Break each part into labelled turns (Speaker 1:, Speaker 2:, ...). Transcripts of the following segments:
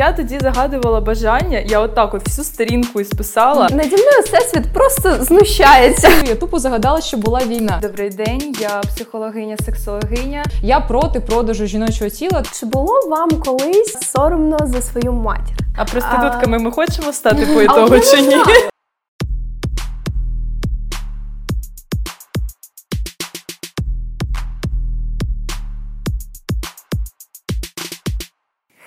Speaker 1: я тоді загадувала бажання, я отак от всю сторінку і списала.
Speaker 2: Наді мною всесвіт просто знущається.
Speaker 3: Я тупо загадала, що була війна.
Speaker 1: Добрий день, я психологиня, сексологиня.
Speaker 3: Я проти продажу жіночого тіла.
Speaker 2: Чи було вам колись соромно за свою матір?
Speaker 1: А проститутками ми хочемо стати по
Speaker 2: того
Speaker 1: ітогу чи ні?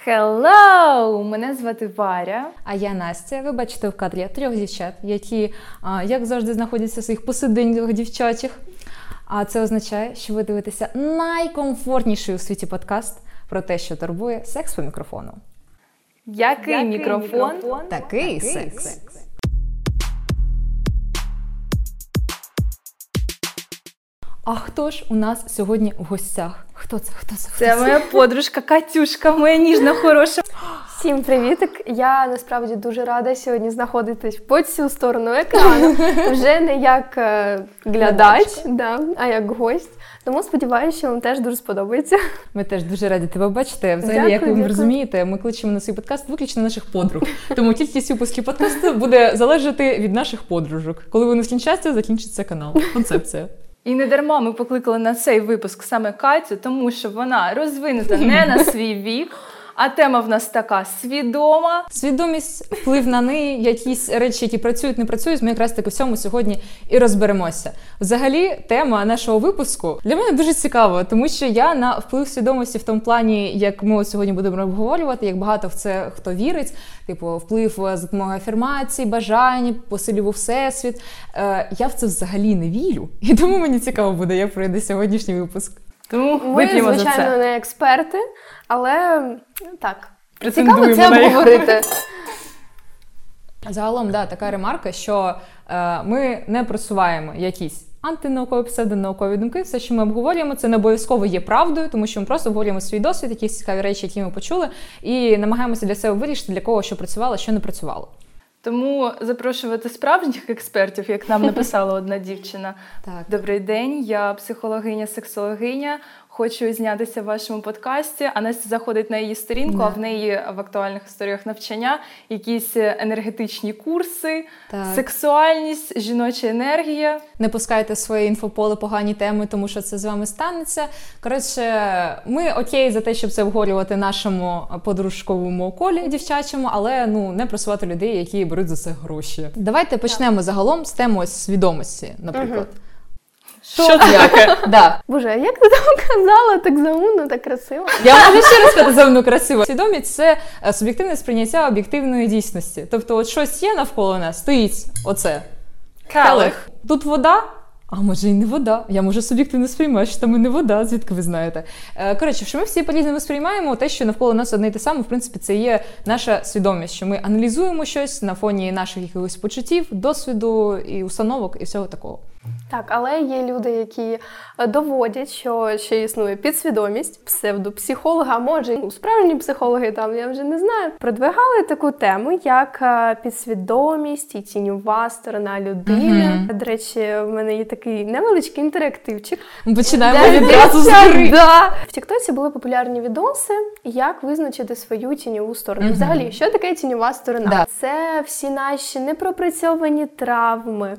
Speaker 1: Hello! Мене звати Варя.
Speaker 3: А я Настя. Ви бачите в кадрі трьох дівчат, які, як завжди, знаходяться в своїх посиденьках дівчачих. А це означає, що ви дивитеся найкомфортніший у світі подкаст про те, що турбує секс по мікрофону.
Speaker 1: Який, мікрофон?
Speaker 3: Такий секс. А хто ж у нас сьогодні в гостях? Хто це? Хто це? Хто
Speaker 1: Це моя подружка Катюшка, моя ніжна, хороша.
Speaker 2: Всім привітик! Я насправді дуже рада сьогодні знаходитись по цю сторону екрану. Вже не як е, глядач, да, а як гость. Тому сподіваюся, що вам теж дуже сподобається.
Speaker 3: Ми теж дуже раді тебе бачити. Взагалі,
Speaker 2: Дякую,
Speaker 3: як ви
Speaker 2: дякую.
Speaker 3: розумієте, ми кличемо на свій подкаст виключно наших подруг. Тому кількість випусків подкасту буде залежати від наших подружок. Коли вони скінчаться, закінчиться канал. Концепція.
Speaker 1: І не дарма ми покликали на цей випуск саме Катю, тому що вона розвинута не на свій вік, а тема в нас така свідома.
Speaker 3: Свідомість, вплив на неї, якісь речі, які працюють, не працюють. Ми якраз таки в цьому сьогодні і розберемося. Взагалі, тема нашого випуску для мене дуже цікава, тому що я на вплив свідомості в тому плані, як ми сьогодні будемо обговорювати, як багато в це хто вірить, типу вплив е, за допомогою афірмацій, бажань, посилював всесвіт. Е, я в це взагалі не вірю, і тому мені цікаво буде, як пройде сьогоднішній випуск.
Speaker 1: Тому
Speaker 2: Ми,
Speaker 1: вип'ємо за
Speaker 2: звичайно,
Speaker 1: це.
Speaker 2: не експерти, але так. Цікаво це
Speaker 1: на їх.
Speaker 2: обговорити.
Speaker 3: Загалом, да, така ремарка, що е, ми не просуваємо якісь антинаукові, псевдонаукові думки. Все, що ми обговорюємо, це не обов'язково є правдою, тому що ми просто обговорюємо свій досвід, якісь цікаві речі, які ми почули, і намагаємося для себе вирішити, для кого що працювало, що не працювало.
Speaker 1: Тому запрошувати справжніх експертів, як нам написала одна дівчина.
Speaker 3: Так.
Speaker 1: Добрий день, я психологиня, сексологиня. Хочу знятися в вашому подкасті. А Настя заходить на її сторінку,
Speaker 3: Да.
Speaker 1: а в неї в актуальних історіях навчання якісь енергетичні курси,
Speaker 3: Так.
Speaker 1: сексуальність, жіноча енергія.
Speaker 3: Не пускайте своє інфополе погані теми, тому що це з вами станеться. Коротше, ми окей за те, щоб це обговорювати нашому подружковому колі дівчачому, але ну не просувати людей, які беруть за це гроші. Давайте почнемо загалом з теми ось свідомості, наприклад.
Speaker 1: Що це таке?
Speaker 3: Да.
Speaker 2: Боже, а як ти там казала, так заумно, так красиво.
Speaker 3: Я можу ще раз сказати заумно красиво. Свідомість це е, суб'єктивне сприйняття об'єктивної дійсності. Тобто, от щось є навколо нас, стоїть оце.
Speaker 1: Келих.
Speaker 3: Тут вода. А може і не вода. Я може суб'єктивно сприймаю, що там і не вода, звідки ви знаєте. Е, коротше, що ми всі по-різному сприймаємо, те, що навколо нас одне й те саме, в принципі, це є наша свідомість, що ми аналізуємо щось на фоні наших якихось почуттів, досвіду і установок, і всього такого.
Speaker 2: Так, але є люди, які е, доводять, що ще існує підсвідомість, псевдопсихолога, може ну, справжні психологи, там я вже не знаю, продвигали таку тему, як е, підсвідомість і тіньова сторона людини. До речі, в мене є такий невеличкий інтерактивчик.
Speaker 3: Починаємо відразу з гори.
Speaker 2: да. В Тіктоці були популярні відоси, як визначити свою тіньову сторону.
Speaker 3: Мгм.
Speaker 2: Взагалі, що таке тіньова сторона?
Speaker 3: Да.
Speaker 2: Це всі наші непропрацьовані травми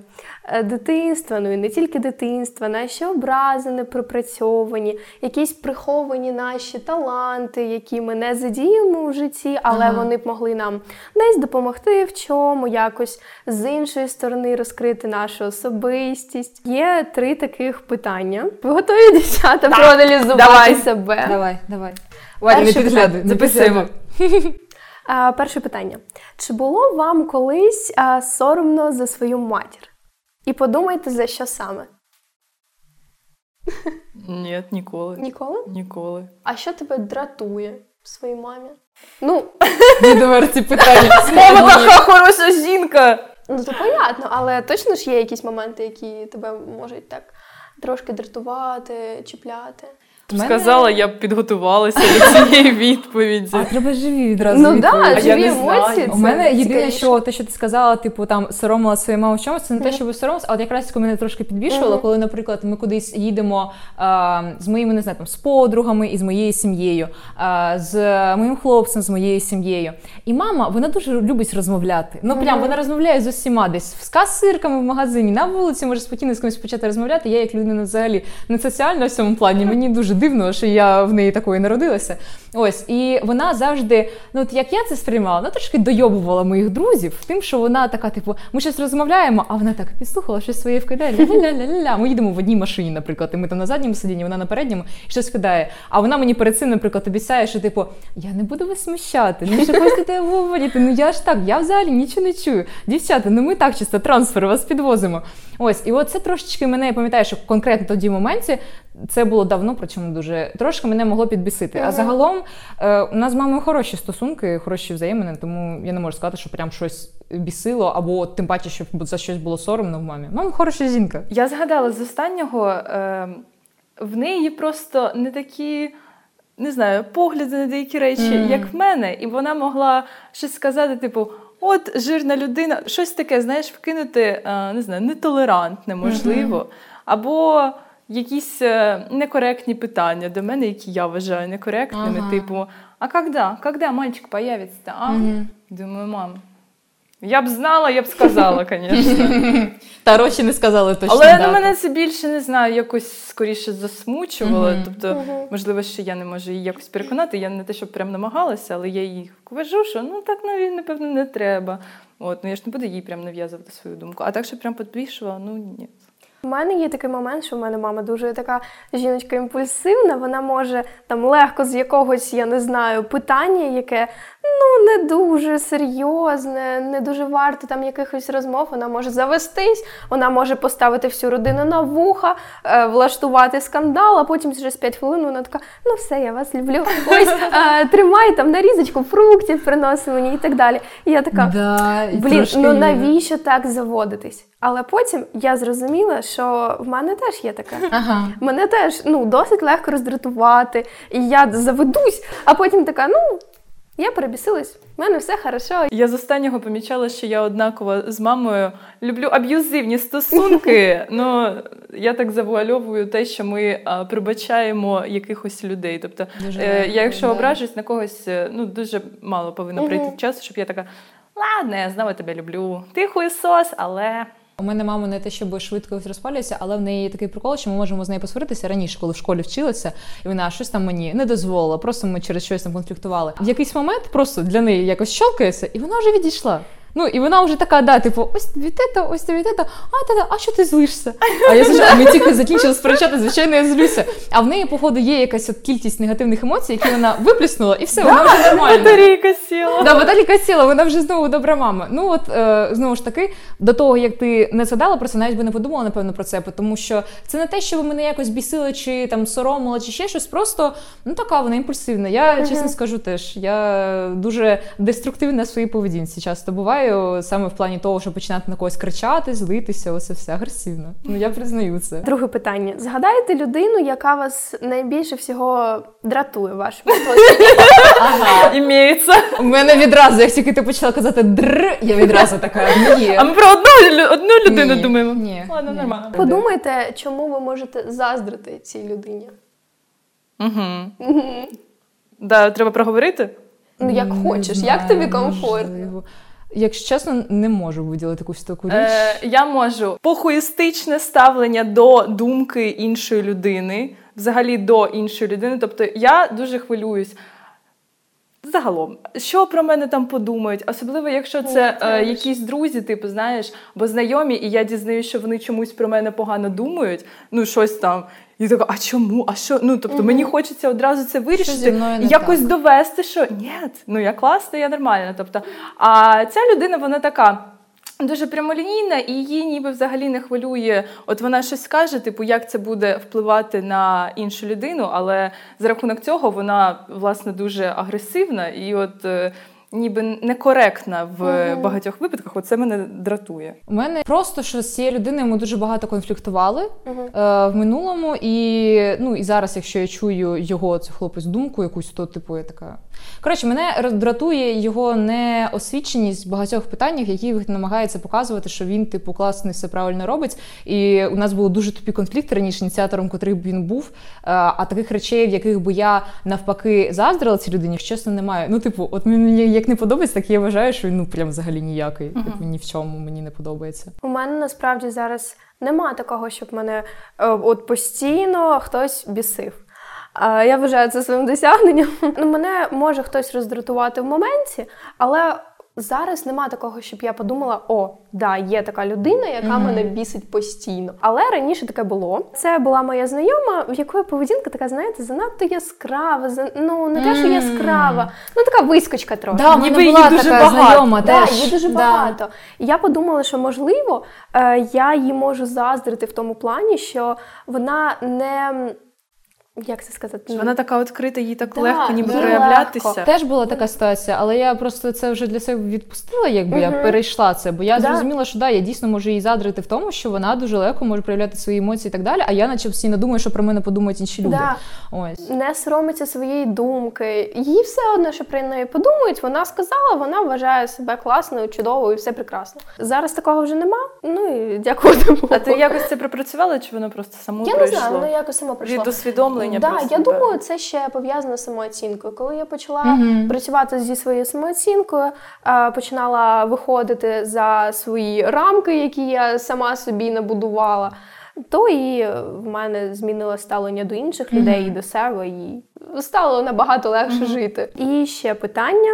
Speaker 2: дитинства, ну і не тільки дитинства, наші образи непропрацьовані, якісь приховані наші таланти, які ми не задіємо в житті, але
Speaker 3: Ага.
Speaker 2: вони б могли нам десь допомогти в чому, якось з іншої сторони розкрити нашу особистість. Є три таких питання. Ви готові дівчата проаналізувати
Speaker 1: давай.
Speaker 2: себе?
Speaker 3: Давай, давай. Ваня, не не
Speaker 1: Записуємо.
Speaker 2: перше питання: чи було вам колись соромно за свою матір? І подумайте, за що саме?
Speaker 1: Ні, ніколи.
Speaker 2: Ніколи?
Speaker 1: Ніколи.
Speaker 2: А що тебе дратує в своїй мамі? Ну,
Speaker 3: Недоверці питання.
Speaker 1: Мама така хороша жінка!
Speaker 2: ну то понятно, але точно ж є якісь моменти, які тебе можуть так трошки дратувати, чіпляти.
Speaker 3: Мене-
Speaker 1: Сказала, я б підготувалася до цієї відповіді.
Speaker 3: А треба живі відразу.
Speaker 2: Ну
Speaker 1: я
Speaker 2: живі
Speaker 1: не
Speaker 2: емоції.
Speaker 1: знаю.
Speaker 3: У мене єдине, що те, що ти сказала, типу там соромила свою маму в чомусь, це не те, що ви соромилась, а от якраз таки мене трошки підбільшувало, коли, наприклад, ми кудись їдемо а, з моїми не знаю, там, з подругами і з моєю сім'єю, а, з моїм хлопцем, з моєю сім'єю. І мама, вона дуже любить розмовляти. Ну прям вона розмовляє з усіма десь з касирками в магазині, на вулиці може спокійно з кимось почати розмовляти. Я як людина взагалі не соціальна в цьому плані. Мені дуже дивно, що я в неї такої народилася. Ось і вона завжди, ну от як я це сприймала, вона трошки дойобувала моїх друзів тим, що вона така, типу, ми щось розмовляємо, а вона так підслухала щось своє вкидає. Ля-ля-ля-ля-ля. Ми їдемо в одній машині, наприклад, і ми там на задньому сидінні, вона на передньому і щось кидає. А вона мені перед цим, наприклад, обіцяє, що типу, я не буду вас смущати, ну що хочете виводити, ну я ж так, я взагалі нічого не чую. Дівчата, ну ми так чисто трансфер вас підвозимо. Ось, і от це трошечки мене я пам'ятаю, що конкретно тоді моменті це було давно, причому дуже трошки мене могло підбісити. А загалом е, у нас з мамою хороші стосунки, хороші взаємини, тому я не можу сказати, що прям щось бісило, або тим паче, що за щось було соромно в мамі. Мама хороша жінка.
Speaker 1: Я згадала з останнього, е, в неї просто не такі. Не знаю, погляди на деякі речі,
Speaker 3: Мгм.
Speaker 1: як в мене, і вона могла щось сказати, типу, от жирна людина, щось таке, знаєш, вкинути, е, не знаю, нетолерантне, можливо, або якісь е, некоректні питання до мене, які я вважаю некоректними,
Speaker 3: Ага.
Speaker 1: типу, а когда? Когда мальчик появиться? А?
Speaker 3: Мгм.
Speaker 1: Думаю, мам, я б знала, я б сказала, звісно.
Speaker 3: Та Роші не сказали точно.
Speaker 1: Але
Speaker 3: дату.
Speaker 1: на мене це більше не знаю, якось скоріше засмучувало.
Speaker 3: Мгм.
Speaker 1: Тобто,
Speaker 2: Мгм.
Speaker 1: можливо, що я не можу її якось переконати. Я не те, щоб прям намагалася, але я їй кажу, що ну так навіть напевно не треба. От, ну я ж не буду їй прям нав'язувати свою думку. А так, що прям підбільшувала, ну ні.
Speaker 2: У мене є такий момент, що в мене мама дуже така жіночка імпульсивна. Вона може там легко з якогось, я не знаю, питання, яке ну не дуже серйозне, не дуже варто там якихось розмов. Вона може завестись, вона може поставити всю родину на вуха, е, влаштувати скандал, а потім через 5 хвилин вона така: ну все, я вас люблю. Ось е, тримай там нарізочку фруктів, приноси мені і так далі. І я така. Блін, ну навіщо так заводитись? Але потім я зрозуміла, що в мене теж є таке.
Speaker 3: Ага.
Speaker 2: Мене теж ну досить легко роздратувати, і я заведусь, а потім така, ну я перебісилась, в мене все хорошо.
Speaker 1: Я з останнього помічала, що я однаково з мамою люблю аб'юзивні стосунки. Ну я так завуальовую те, що ми а, прибачаємо якихось людей. Тобто,
Speaker 3: Дуже
Speaker 1: е, я якщо
Speaker 3: да.
Speaker 1: ображусь на когось, е, ну дуже мало повинно
Speaker 2: Мгм.
Speaker 1: пройти часу, щоб я така. Ладно, я знову тебе люблю. Ти хуєсос, але
Speaker 3: У мене мама не те, щоб швидко розпалюється, але в неї є такий прикол, що ми можемо з нею посваритися раніше, коли в школі вчилася, і вона щось там мені не дозволила. Просто ми через щось там конфліктували. В якийсь момент просто для неї якось щелкається, і вона вже відійшла. Ну і вона вже така, да, типу, ось тобі те, ось тобі те, а та, а що ти злишся? А я завжди, ми тільки закінчили сперечати, звичайно, я злюся. А в неї, походу, є якась от кількість негативних емоцій, які вона виплеснула, і все, вона вже нормальна.
Speaker 1: батарейка сіла.
Speaker 3: Да, баталіка сіла, вона вже знову добра мама. Ну от е, знову ж таки, до того як ти не згадала про це, навіть би не подумала напевно про це, тому що це не те, що ви мене якось бісили, чи там соромила, чи ще щось. Просто ну така вона імпульсивна. Я чесно скажу теж, я дуже деструктивна в своїй поведінці. Часто буваю саме в плані того, що починати на когось кричати, злитися, оце все агресивно. Ну я признаю це.
Speaker 2: Друге питання: згадайте людину, яка вас найбільше всього дратує в вашому оточенні.
Speaker 3: Ага.
Speaker 1: Імеється.
Speaker 3: У мене відразу, як тільки ти почала казати др, я відразу така «Ну.
Speaker 1: А ми про одну, лю- одну людину
Speaker 3: Ні,
Speaker 1: думаємо.
Speaker 3: ні,
Speaker 1: Ладно,
Speaker 3: ні.
Speaker 1: нормально.
Speaker 2: Подумайте, чому ви можете заздрити цій людині.
Speaker 1: Угу. Да, треба проговорити.
Speaker 2: Ну як хочеш, як тобі комфортно.
Speaker 3: Якщо чесно, не можу виділити якусь таку річ.
Speaker 1: Е, я можу похуїстичне ставлення до думки іншої людини, взагалі до іншої людини. Тобто я дуже хвилююсь. Загалом, що про мене там подумають, особливо якщо це
Speaker 2: Ну,
Speaker 1: е, якісь друзі, типу, знаєш, бо знайомі, і я дізнаюсь, що вони чомусь про мене погано думають, ну щось там. І така, а чому? А що? Ну тобто мені хочеться одразу це вирішити і якось
Speaker 3: так?
Speaker 1: довести, що ні, ну я класна, я нормальна. Тобто, а ця людина, вона така. Дуже прямолінійна, і її ніби взагалі не хвилює. От вона щось скаже, типу, як це буде впливати на іншу людину, але за рахунок цього вона власне дуже агресивна. І от е, ніби некоректна в
Speaker 2: Мгм.
Speaker 1: багатьох випадках. Оце мене дратує.
Speaker 3: У мене просто що з цією людиною ми дуже багато конфліктували
Speaker 2: Мгм.
Speaker 3: е, в минулому, і ну і зараз, якщо я чую його цю хлопець думку, якусь то типу я така. Коротше, мене роздратує його неосвіченість в багатьох питаннях, які він намагається показувати, що він типу класний все правильно робить. І у нас були дуже тупі конфлікти раніше ініціатором, котрий б він був. Е, а таких речей, в яких би я навпаки заздрила цій людині, чесно, немає. Ну, типу, от мені як не подобається, так я вважаю, що він ну прям взагалі ніякий. Типу, ні в чому мені не подобається.
Speaker 2: У мене насправді зараз нема такого, щоб мене е, от постійно хтось бісив. А я вважаю це своїм досягненням. Ну, мене може хтось роздратувати в моменті, але зараз нема такого, щоб я подумала: о, да, є така людина, яка мене бісить постійно. Але раніше таке було. Це була моя знайома, в якої поведінка така, знаєте, занадто яскрава. за- Ну не те, що яскрава, ну така вискочка трохи.
Speaker 3: Да,
Speaker 1: Ніби її
Speaker 3: була
Speaker 1: дуже
Speaker 3: така
Speaker 1: багато.
Speaker 3: знайома
Speaker 2: Да,
Speaker 3: теж.
Speaker 2: її дуже
Speaker 3: Да.
Speaker 2: багато. І я подумала, що можливо е, я її можу заздрити в тому плані, що вона не. Як це сказати?
Speaker 1: Вона така відкрита, їй так
Speaker 2: Да,
Speaker 1: легко ніби проявлятися.
Speaker 2: легко.
Speaker 3: Теж була така ситуація, але я просто це вже для себе відпустила, якби я перейшла це. Бо я
Speaker 2: Да.
Speaker 3: зрозуміла, що да, я дійсно можу її задрити в тому, що вона дуже легко може проявляти свої емоції і так далі. А я наче постійно думаю, що про мене подумають інші люди.
Speaker 2: Да.
Speaker 3: Ось.
Speaker 2: не соромиться своєї думки. Їй все одно, що про неї подумають. Вона сказала, вона вважає себе класною, чудовою і все прекрасно. Зараз такого вже нема. Ну і Богу.
Speaker 1: А ти якось це пропрацювала, чи воно просто само
Speaker 2: Я не знаю, воно якось само прийшло.
Speaker 1: Від усвідомлення
Speaker 2: Да,
Speaker 1: просто,
Speaker 2: я думаю, це ще пов'язано з самооцінкою. Коли я почала
Speaker 3: Мгм.
Speaker 2: працювати зі своєю самооцінкою, е, починала виходити за свої рамки, які я сама собі набудувала. То і в мене змінило ставлення до інших людей і до себе, і стало набагато легше жити. І ще питання: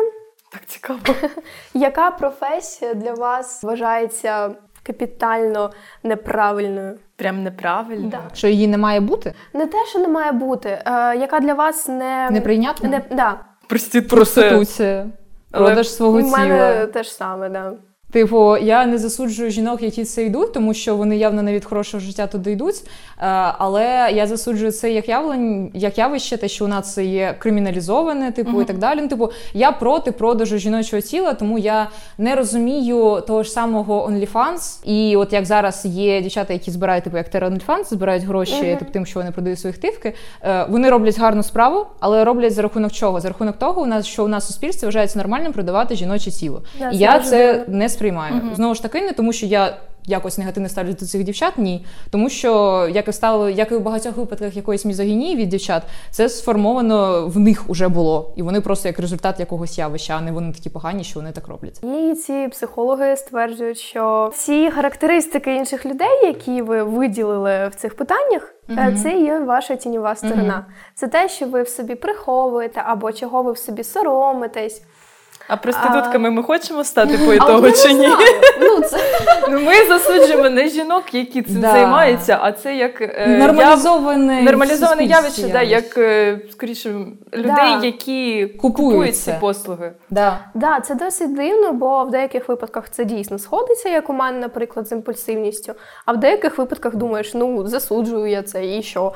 Speaker 1: Так цікаво.
Speaker 2: яка професія для вас вважається капітально неправильною?
Speaker 1: Прям неправильно.
Speaker 2: Да.
Speaker 3: Що її не має бути?
Speaker 2: Не те, що не має бути, е, яка для вас не,
Speaker 3: неприйнятна.
Speaker 2: не да.
Speaker 1: Проституція.
Speaker 3: Проституція,
Speaker 1: Але
Speaker 3: продаж свого
Speaker 2: У
Speaker 3: тіла.
Speaker 2: мене теж саме, да.
Speaker 3: Типу, я не засуджую жінок, які це йдуть, тому що вони явно не від хорошого життя туди йдуть. Е, але я засуджую це як явлення, як явище, те, що у нас це є криміналізоване, типу, і так далі. Ну, типу, я проти продажу жіночого тіла, тому я не розумію того ж самого OnlyFans. І от як зараз є дівчата, які збирають, типу, як Terra OnlyFans, збирають гроші типу, тим, що вони продають свої тивки. Е, вони роблять гарну справу, але роблять за рахунок чого? За рахунок того, у нас що у нас в суспільстві вважається нормальним продавати жіноче тіло.
Speaker 2: Да,
Speaker 3: І я це не сприймаю. Знову ж таки, не тому, що я якось негативно ставлюсь до цих дівчат, ні. Тому що, як і стало, як і в багатьох випадках якоїсь мізогінії від дівчат, це сформовано в них уже було. І вони просто як результат якогось явища, а не вони такі погані, що вони так роблять.
Speaker 2: І ці психологи стверджують, що ці характеристики інших людей, які ви виділили в цих питаннях, е, це є ваша тіньова сторона. Це те, що ви в собі приховуєте, або чого ви в собі соромитесь.
Speaker 1: А проститутками ми хочемо стати по
Speaker 2: А
Speaker 1: ітогу чи ні?
Speaker 2: Ну, це
Speaker 1: Ну, Ми засуджуємо не жінок, які цим
Speaker 3: Да.
Speaker 1: займаються, а це як е,
Speaker 3: Нормалізоване
Speaker 1: яв- нормалізоване явище,
Speaker 3: суспільстві
Speaker 1: да, як е, скоріше людей,
Speaker 2: Да.
Speaker 1: які
Speaker 3: Купують
Speaker 1: купують ці послуги.
Speaker 3: Да.
Speaker 2: Да, це досить дивно, бо в деяких випадках це дійсно сходиться, як у мене, наприклад, з імпульсивністю. А в деяких випадках думаєш, ну засуджую я це і що.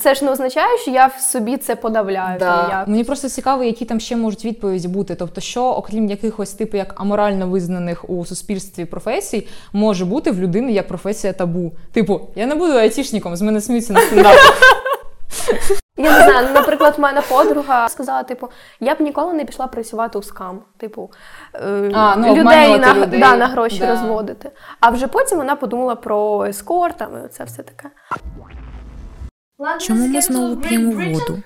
Speaker 2: Це ж не означає, що я в собі це подавляю.
Speaker 3: Да. Мені просто цікаво, які там ще можуть відповіді бути. Тобто, що, окрім якихось типу як аморально визнаних у суспільстві професій, може бути в людини як професія табу. Типу, я не буду айтішником, з мене сміються на стендапі.
Speaker 2: Я не знаю, наприклад, в мене подруга сказала, типу, я б ніколи не пішла працювати у скам. Типу, е,
Speaker 3: А, ну,
Speaker 2: людей, на,
Speaker 3: людей.
Speaker 2: Да, на гроші
Speaker 3: Да.
Speaker 2: розводити. А вже потім вона подумала про ескорт, там, і це все таке.
Speaker 4: Чому ми знову п'ємо воду?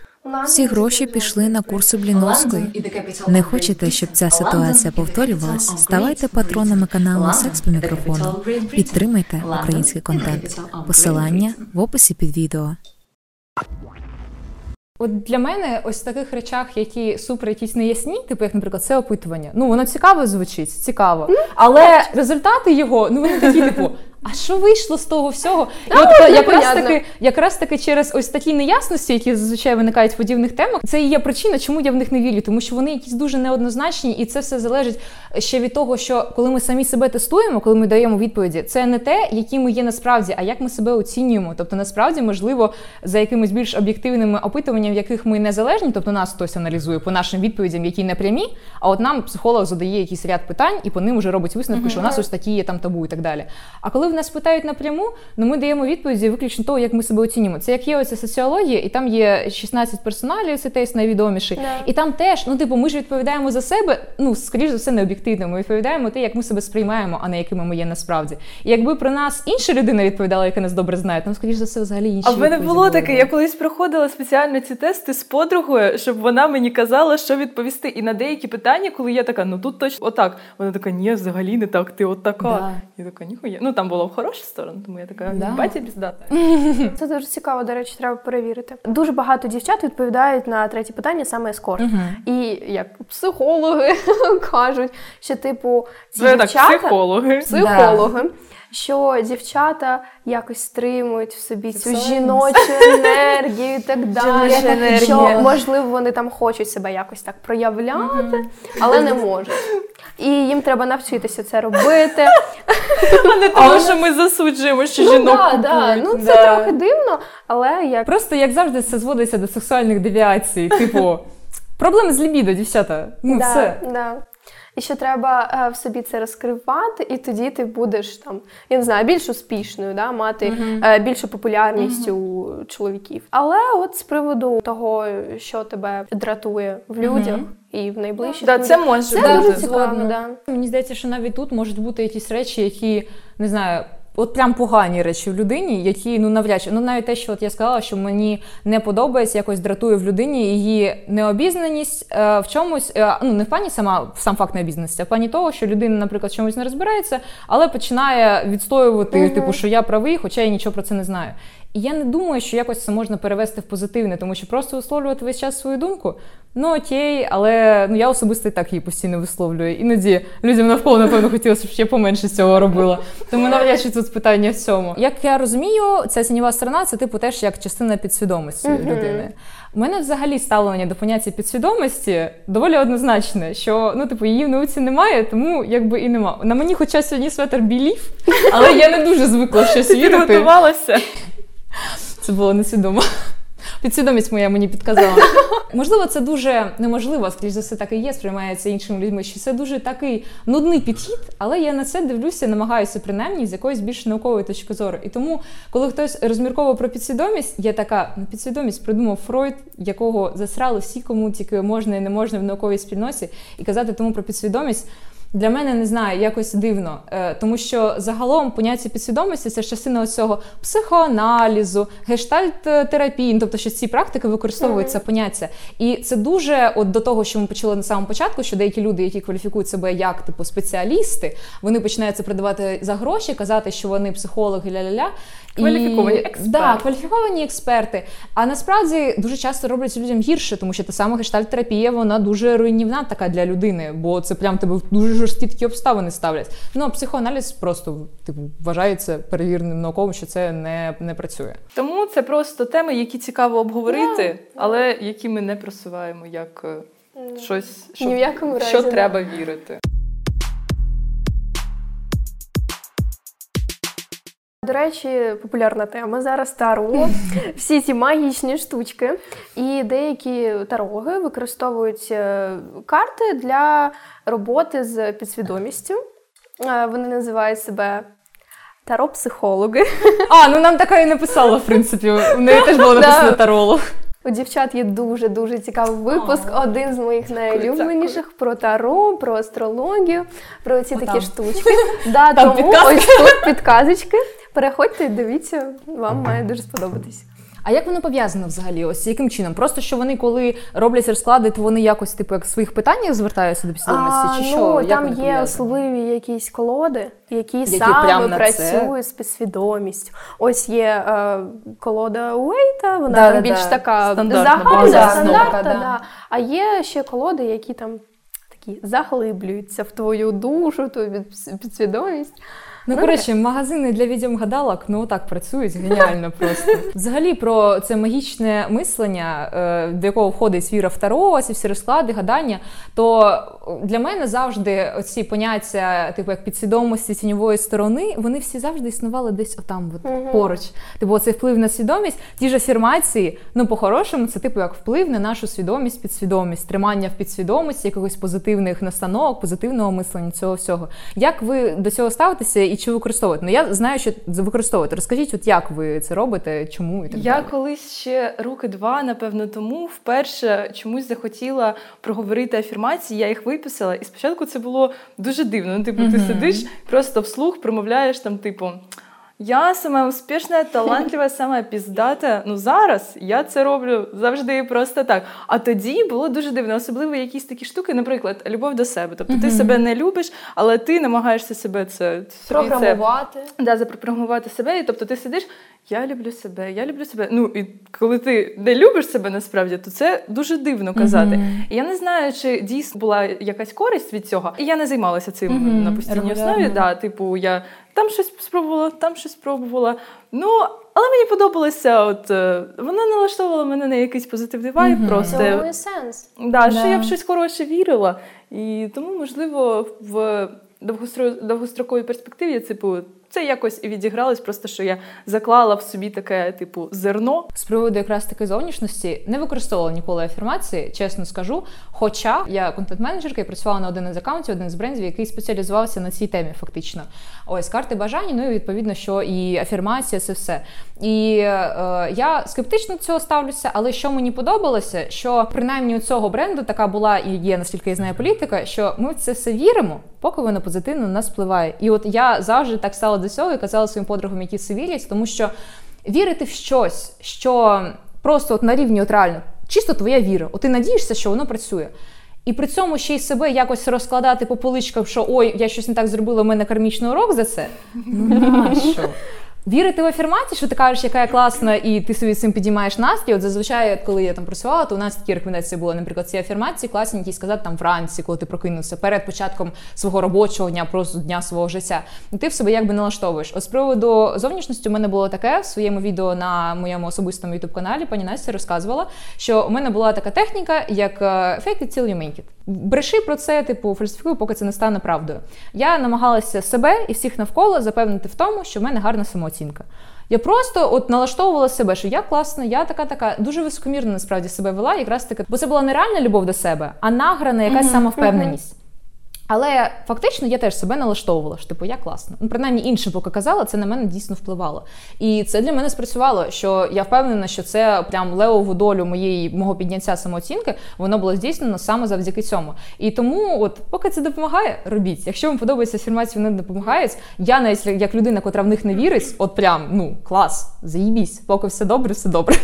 Speaker 4: Всі гроші пішли на курси Бліновської. Не хочете, щоб ця ситуація повторювалась? Ставайте патронами каналу Секс по мікрофону. Підтримайте український контент. Посилання в описі під відео.
Speaker 3: От для мене ось в таких речах, які супер якісь неясні, типу, як, наприклад, це опитування. Ну, воно цікаво звучить, цікаво. Але результати його, ну вони такі, типу, а що вийшло з того всього? І
Speaker 2: А,
Speaker 3: от якраз таки, якраз таки через ось такі неясності, які зазвичай виникають в подібних темах, це і є причина, чому я в них не вірю, тому що вони якісь дуже неоднозначні, і це все залежить ще від того, що коли ми самі себе тестуємо, коли ми даємо відповіді, це не те, які ми є насправді, а як ми себе оцінюємо. Тобто, насправді, можливо, за якимись більш об'єктивними опитуваннями, в яких ми незалежні, тобто нас хтось аналізує по нашим відповідям, які не прямі, а от нам психолог задає якийсь ряд питань, і по ним вже робить висновки, що у нас ось такі є там табу і так далі. А коли в нас питають напряму, ну ми даємо відповіді виключно того, як ми себе оцінюємо. Це як є оця соціологія, і там є 16 персоналів, це тест найвідоміший.
Speaker 2: Да.
Speaker 3: І там теж, ну типу, ми ж відповідаємо за себе, ну скоріш за все, не об'єктивно. Ми відповідаємо те, як ми себе сприймаємо, а не якими ми є насправді. І якби про нас інша людина відповідала, яка нас добре знає, там скоріш за все взагалі інші.
Speaker 1: А в мене було таке, я колись проходила спеціально ці тести з подругою, щоб вона мені казала, що відповісти. І на деякі питання, коли я така, ну тут точно отак. Вона така, ні, взагалі не так, ти от така.
Speaker 3: Да.
Speaker 1: Я така, ніхуя. Ну там було в хорошу сторону, тому я така,
Speaker 3: Да.
Speaker 1: батя піздата.
Speaker 2: Це дуже цікаво, до речі, треба перевірити. Дуже багато дівчат відповідають на третє питання саме ескорт. І як психологи кажуть, що типу ці
Speaker 1: Це так,
Speaker 2: психологи.
Speaker 1: психологи.
Speaker 2: психологи. Що дівчата якось стримують в собі цю жіночу енергію і так далі. Що можливо вони там хочуть себе якось так проявляти, але не можуть. І їм треба навчитися це робити.
Speaker 1: А не тому, що ми засуджуємо, що
Speaker 2: Ну,
Speaker 1: жінок
Speaker 2: да, да. ну це
Speaker 3: Да.
Speaker 2: трохи дивно, але як
Speaker 3: Просто як завжди, це зводиться до сексуальних девіацій. Типу, проблеми з лібідо, дівчата. Ну
Speaker 2: да,
Speaker 3: все.
Speaker 2: Да. І що треба е, в собі це розкривати, і тоді ти будеш там, я не знаю, більш успішною, да, мати е, більшу популярність у чоловіків. Але от з приводу того, що тебе дратує в людях і в найближчі
Speaker 1: Да, це може
Speaker 2: це дуже цікаво. Да.
Speaker 3: Мені здається, що навіть тут можуть бути якісь речі, які не знаю. От прям погані речі в людині, які ну навряд чи ну навіть те, що от я сказала, що мені не подобається, якось дратує в людині її необізнаність е, в чомусь, е, ну не в плані сама сам факт необізнаності, а в плані того, що людина, наприклад, в чомусь не розбирається, але починає відстоювати, типу, що я правий, хоча я нічого про це не знаю. І я не думаю, що якось це можна перевести в позитивне, тому що просто висловлювати весь час свою думку. Ну окей, але ну я особисто і так її постійно висловлюю. Іноді людям навколо, напевно, хотілося, щоб я поменше цього робила. Тому навряд чи тут питання в цьому. Як я розумію, ця тіньова сторона це типу теж як частина підсвідомості людини. У мене взагалі ставлення до поняття підсвідомості доволі однозначне, що ну, типу, її в науці немає, тому якби і нема. На мені, хоча сьогодні светер білів, але я не дуже звикла щось
Speaker 1: Ти
Speaker 3: вірити.
Speaker 1: підготувалася?
Speaker 3: Це було несвідомо. Підсвідомість моя мені підказала. Можливо, це дуже неможливо, скоріш за все, так і є, сприймається іншими людьми. Що це дуже такий нудний підхід, але я на це дивлюся, намагаюся принаймні з якоїсь більш наукової точки зору. І тому, коли хтось розмірковує про підсвідомість, є така ну, підсвідомість придумав Фройд, якого засрали всі, кому тільки можна і не можна в науковій спільноті, і казати тому про підсвідомість. Для мене не знаю, якось дивно, е, тому що загалом поняття підсвідомості це ж частина цього психоаналізу, гештальт-терапії, ну, тобто що ці практики використовують це поняття. І це дуже от до того, що ми почали на самому початку, що деякі люди, які кваліфікують себе як типу спеціалісти, вони починають це продавати за гроші, казати, що вони психологи, ля-ля-ля. І-
Speaker 1: Кваліфіковані експерти.
Speaker 3: Да, кваліфіковані експерти. А насправді дуже часто роблять людям гірше, тому що та сама гештальт-терапія, вона дуже руйнівна така для людини, бо це прям тебе дуже жорсткі такі обставини ставлять. Ну а психоаналіз просто типу вважається перевіреним науковим, що це не, не працює.
Speaker 1: Тому це просто теми, які цікаво обговорити, але які ми не просуваємо як yeah. щось, що,
Speaker 2: Ні в якому разі,
Speaker 1: що треба вірити.
Speaker 2: До речі, популярна тема зараз таро. Всі ці магічні штучки. І деякі тарологи використовують е, карти для роботи з підсвідомістю. Е, Вони називають себе таро-психологи.
Speaker 3: А, ну нам така і написала, в принципі. У неї теж було написано таролог.
Speaker 2: У дівчат є дуже дуже цікавий випуск. Один з моїх найулюбленіших про таро, про астрологію, про ці такі
Speaker 3: Отам.
Speaker 2: штучки. Да,
Speaker 3: Там
Speaker 2: тому
Speaker 3: підказки.
Speaker 2: ось тут підказочки. Переходьте і дивіться, вам має дуже сподобатись.
Speaker 3: А як воно пов'язано взагалі? Ось яким чином? Просто що вони, коли роблять розклади, то вони якось типу як в своїх питаннях звертаються до підсвідомості? Чи що?
Speaker 2: ну,
Speaker 3: Як
Speaker 2: там є особливі якісь колоди, які,
Speaker 3: Які
Speaker 2: саме працюють з підсвідомістю. Ось є е, колода Уейта, вона
Speaker 3: Да,
Speaker 2: там
Speaker 3: да,
Speaker 2: більш
Speaker 3: да.
Speaker 2: така загальна, стандартна.
Speaker 3: да.
Speaker 2: Да. А є ще колоди, які там такі заглиблюються в твою душу, твою підсвідомість.
Speaker 3: Ну, коротше, магазини для відьом-гадалок, ну так працюють геніально просто. Взагалі про це магічне мислення, е, до якого входить віра в Таро, ці всі розклади, гадання. То для мене завжди ці поняття, типу як підсвідомості тіньової сторони, вони всі завжди існували десь отам, от, угу. поруч. Типу, цей вплив на свідомість, ті ж афірмації, ну по-хорошому, це типу як вплив на нашу свідомість, підсвідомість, тримання в підсвідомості, якихось позитивних настановок, позитивного мислення, цього всього. Як ви до цього ставитеся і чи використовувати? Ну я знаю, що використовувати. Розкажіть, от як ви це робите, чому і так
Speaker 1: я
Speaker 3: далі?
Speaker 1: колись ще роки два, напевно, тому вперше чомусь захотіла проговорити афірмації. Я їх виписала, і спочатку це було дуже дивно. Ну, типу, mm-hmm. ти сидиш просто вслух промовляєш там, типу. Я саме успішна, талантлива, саме піздата. Ну зараз я це роблю завжди просто так. А тоді було дуже дивно, особливо якісь такі штуки, наприклад, любов до себе. Тобто ти себе не любиш, але ти намагаєшся себе це
Speaker 2: програмувати.
Speaker 1: Це, да, запрограмувати себе. І тобто ти сидиш, я люблю себе, я люблю себе. Ну і коли ти не любиш себе насправді, то це дуже дивно казати. І я не знаю, чи дійсно була якась користь від цього. І я не займалася цим на постійній основі. Да, Типу, я там щось спробувала, там щось спробувала. Ну, але мені подобалося, от е, вона налаштовувала мене на якийсь позитивний вайб. Mm-hmm. Просто
Speaker 2: Це сенс.
Speaker 1: Да, yeah. що я в щось хороше вірила. І тому, можливо, в довгостроковій перспективі, типу, це якось відігралось, просто що я заклала в собі таке, типу, зерно.
Speaker 3: З приводу якраз таки зовнішності не використовувала ніколи афірмації, чесно скажу. Хоча я контент-менеджерка і працювала на один із аккаунтів, один з брендів, який спеціалізувався на цій темі, фактично. Ось карти бажань, ну і відповідно, що і афірмація, це все. І е, я скептично до цього ставлюся, але що мені подобалося, що принаймні у цього бренду така була і є, наскільки я знаю, політика, що ми в це все віримо, поки воно позитивно на нас впливає. І от я завжди так стала до цього і казала своїм подругам, які це вірять, тому що вірити в щось, що просто от на рівні от реально, чисто твоя віра. От ти надієшся, що воно працює. І при цьому ще й себе якось розкладати по поличках, що ой, я щось не так зробила, у мене кармічний урок за це. Ну нащо? Вірити в афірмації, що ти кажеш, яка я класна, і ти собі цим підіймаєш настрій. От зазвичай, коли я там працювала, то у нас такі рекомендації були, наприклад, ці афірмації класні, які сказати там вранці, коли ти прокинувся перед початком свого робочого дня, просто дня свого життя. І ти в себе якби налаштовуєш. От з приводу зовнішності у мене було таке в своєму відео на моєму особистому ютуб каналі. Пані Настя розказувала, що у мене була така техніка, як fake it till you make it. Бреши про це, типу, фальсифікую, поки це не стане правдою. Я намагалася себе і всіх навколо запевнити в тому, що в мене гарна самооцінка. Я просто от налаштовувала себе, що я класна, я така, така дуже високомірно насправді себе вела, якраз таки, бо це була не реальна любов до себе, а награна якась mm-hmm. самовпевненість. Але фактично я теж себе налаштовувала, що типу я класна. Ну, принаймні інше поки казала, це на мене дійсно впливало. І це для мене спрацювало, що я впевнена, що це прям левову долю моєї мого підняття самооцінки, воно було здійснено саме завдяки цьому. І тому, от, поки це допомагає, робіть. Якщо вам подобається афірмації, вони допомагають. Я навіть як людина, котра в них не вірить, от прям ну клас, заїбісь, поки все добре, все добре.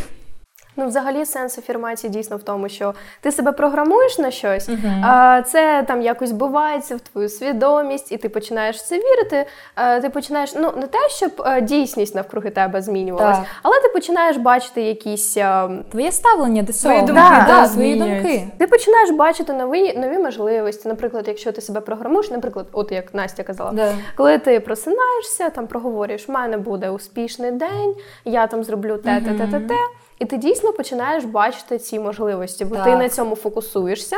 Speaker 2: Ну, взагалі, сенс афірмації дійсно в тому, що ти себе програмуєш на щось, uh-huh. а це там якось бувається в твою свідомість, і ти починаєш в це вірити. А, ти починаєш, ну не те, щоб а, дійсність навкруги тебе змінювалась, так. але ти починаєш бачити якісь а,
Speaker 3: твоє ставлення до цього.
Speaker 1: Свої думки, да, да, свої
Speaker 2: думки. Ти починаєш бачити нові нові можливості. Наприклад, якщо ти себе програмуєш, наприклад, от як Настя казала, да. коли ти просинаєшся, там проговорюєш, в мене буде успішний день, я там зроблю те, те, те, те, те. І ти дійсно починаєш бачити ці можливості, бо так. ти на цьому фокусуєшся.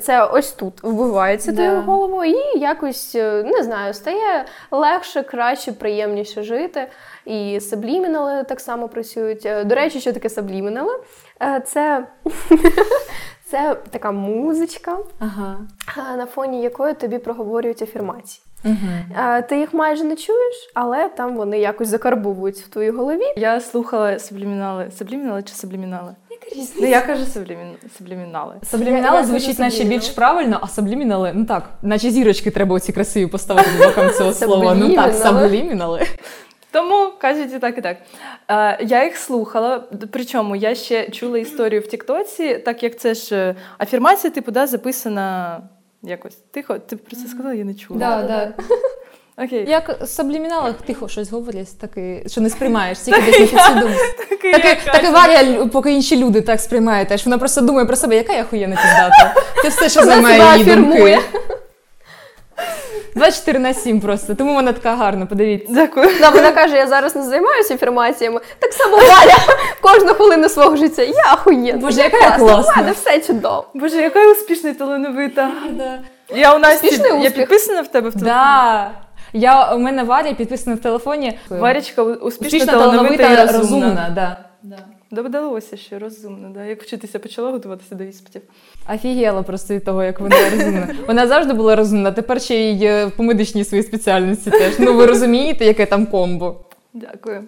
Speaker 2: Це ось тут вбивається в голову, і якось е, не знаю, стає легше, краще, приємніше жити. І саблімінали так само працюють. Е, до речі, що таке саблімінали? Е, це це така музичка, ага. на фоні якої тобі проговорюють афірмації. Угу. Ти їх майже не чуєш, але там вони якось закарбовують в твоїй голові.
Speaker 1: Я слухала саблімінали. Саблімінали чи саблімінали? Ну, я кажу саблімінали.
Speaker 3: Саблімінали звучить наче більш правильно, а саблімінали, ну так, наче зірочки треба оці красиві поставити боком цього слова. Ну так, саблімінали.
Speaker 1: Тому кажуть і так, і так. Е, Я їх слухала. Причому я ще чула історію в Тіктоці, так як це ж е, афірмація, типу, да, записана якось тихо. Ти про це сказала, я не чула.
Speaker 3: Да, да. Окей. Як в сабліміналах тихо щось говорять, таки, що не сприймаєш, тільки десь не підсвідомість. Так і Варя, поки інші люди так сприймають, теж вона просто думає про себе, яка я хуєна піздата. Це все, що займає її думки. 24 на 7 просто. Тому вона така гарна, подивіться.
Speaker 1: Дякую.
Speaker 2: Да, вона каже, я зараз не займаюся афірмаціями. Так само Валя кожну хвилину свого життя. Я охуєнна.
Speaker 3: Боже, яка я
Speaker 2: класна, мене все чудово.
Speaker 1: Боже, яка успішна і талановита. Я у
Speaker 2: Успішний
Speaker 1: я підписана в тебе в телефоні?
Speaker 3: Да. Я, у мене Варя підписана в телефоні.
Speaker 1: Варічка успішна,
Speaker 3: Успішна,
Speaker 1: талановита,
Speaker 3: талановита,
Speaker 1: і розумна.
Speaker 3: розумна. Да.
Speaker 1: Доведалося, що розумна, да. Як вчитися почала готуватися до іспитів.
Speaker 3: Офігела просто від того, як вона розумна. Вона завжди була розумна, тепер ще й е, по медичній своїй спеціальності теж. Ну ви розумієте, яке там комбо.
Speaker 1: Дякую.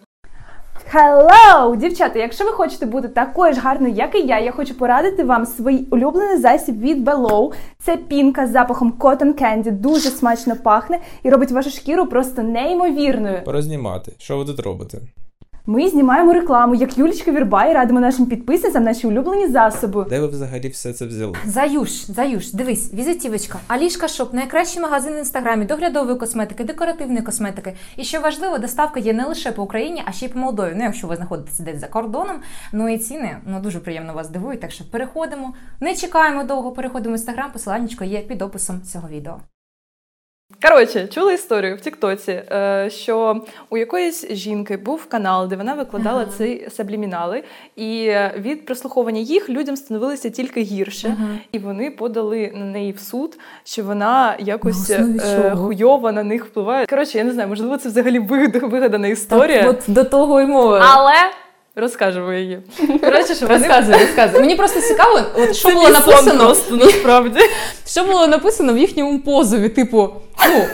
Speaker 5: Hello! Дівчата, якщо ви хочете бути такою ж гарною, як і я, я хочу порадити вам свій улюблений засіб від Below. Це пінка з запахом Cotton Candy, дуже смачно пахне і робить вашу шкіру просто неймовірною.
Speaker 6: Порознімати. Що ви тут робите?
Speaker 5: Ми знімаємо рекламу, як Юлічка Вірба, і радимо нашим підписницям наші улюблені засоби.
Speaker 6: Де ви взагалі все це взяли?
Speaker 7: Заюш, Заюш, дивись, візитівочка. Алішка Шоп, найкращий магазин в інстаграмі доглядової косметики, декоративної косметики. І що важливо, доставка є не лише по Україні, а ще й по Молдові. Ну, якщо ви знаходитеся десь за кордоном. Ну і ціни ну дуже приємно вас дивують. Так що переходимо. Не чекаємо довго, переходимо в інстаграм. Посиланнячко є під описом цього відео.
Speaker 1: Коротше, чула історію в Тіктоці, е, що у якоїсь жінки був канал, де вона викладала
Speaker 3: Ага.
Speaker 1: ці саблімінали, і від прослуховування їх людям становилося тільки гірше, і вони подали на неї в суд, що вона якось е, хуйово на них впливає. Коротше, я не знаю, можливо, це взагалі вигадана історія.
Speaker 3: Так, от до того й мова.
Speaker 1: Але розкажемо її. Коротше, що вони
Speaker 3: Розказуй, розказуй. Мені просто цікаво, от що
Speaker 1: Це
Speaker 3: було
Speaker 1: мій сон
Speaker 3: написано.
Speaker 1: просто насправді.
Speaker 3: Що було написано в їхньому позові? Типу, ну,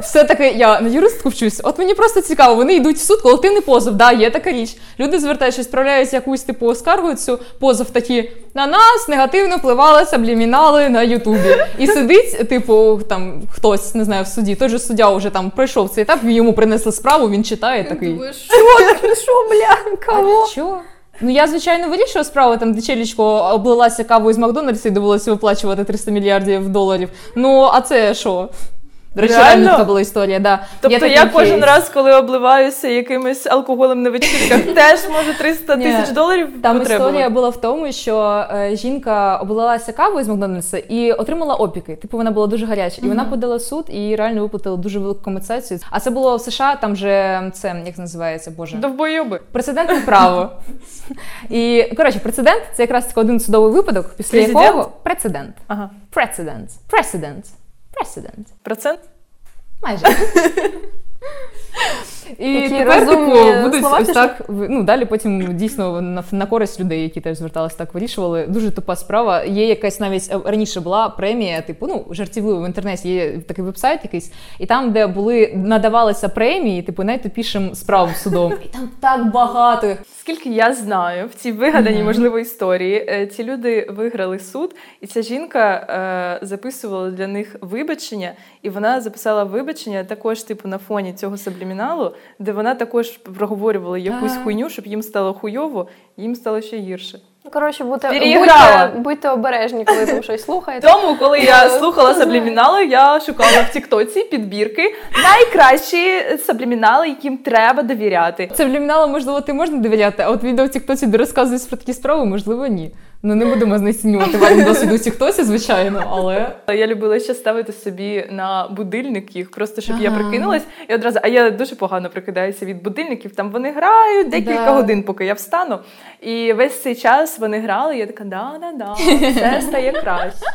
Speaker 3: все-таки я на юристку вчусь. От мені просто цікаво, вони йдуть в суд, колективний позов, да, є така річ. Люди звертаються, справляють якусь типу скаргу цю позов такі. На нас негативно впливали саблімінали на Ютубі. І сидить, типу, там хтось не знаю, в суді. Той же суддя вже там пройшов цей етап, йому принесли справу, він читає такий.
Speaker 2: Що, що, бля, кого?
Speaker 3: Що? Ну я звичайно вирішила справу, там де челічко облилася кавою з Макдональдса і довелося виплачувати 300 мільярдів доларів. Ну а це що? До речі,
Speaker 1: Реально?
Speaker 3: така була історія, да.
Speaker 1: Тобто я,
Speaker 3: такий
Speaker 1: кожен
Speaker 3: кейс.
Speaker 1: раз, коли обливаюся якимось алкоголем на вечірках, теж можу 300 тисяч доларів
Speaker 3: Там історія була в тому, що е, жінка облилася кавою з Макдональдса і отримала опіки. Типу вона була дуже гаряча. І вона подала суд і реально виплатили дуже велику компенсацію. А це було в США, там же це як називається, боже.
Speaker 1: Довбойоби.
Speaker 3: Прецедентне право. І коротше, прецедент це якраз таки один судовий випадок, після якого прецедент.
Speaker 1: Ага.
Speaker 3: Прецедент. Прецедент. Прецедент.
Speaker 1: Процент?
Speaker 3: Майже. І
Speaker 2: Які
Speaker 3: тепер типу, будуть
Speaker 2: слова
Speaker 3: ось
Speaker 2: пішли.
Speaker 3: так. Ну далі потім дійсно на, на користь людей, які теж зверталися, так вирішували. Дуже тупа справа. Є якась навіть е, раніше була премія, типу, ну жартівливо в інтернеті є такий вебсайт якийсь, і там, де були надавалися премії, типу найтупішим справам судом. І там так багато.
Speaker 1: Скільки я знаю, в цій вигаданій, можливо, історії е, ці люди виграли суд, і ця жінка е, записувала для них вибачення, і вона записала вибачення також, типу, на фоні цього де вона також проговорювала якусь хуйню, щоб їм стало хуйово, їм стало ще гірше.
Speaker 2: Ну, Коротше, будьте, будьте, будьте обережні, коли там щось слухаєте.
Speaker 1: Тому, коли я слухала саблімінали, я шукала в Тіктоці підбірки найкращі саблімінали, яким треба довіряти.
Speaker 3: Це можливо, ти можна довіряти, а от відео в Тіктоці, де розказують про такі справи, можливо, ні. Ну не будемо знецінювати вам досвіду в хтось, звичайно, але.
Speaker 1: Я любила ще ставити собі на будильник їх, просто щоб я прикинулась і одразу. А я дуже погано прикидаюся від будильників. Там вони грають декілька
Speaker 3: Да.
Speaker 1: годин, поки я встану. І весь цей час вони грали. і Я така, да, да, да, все стає краще.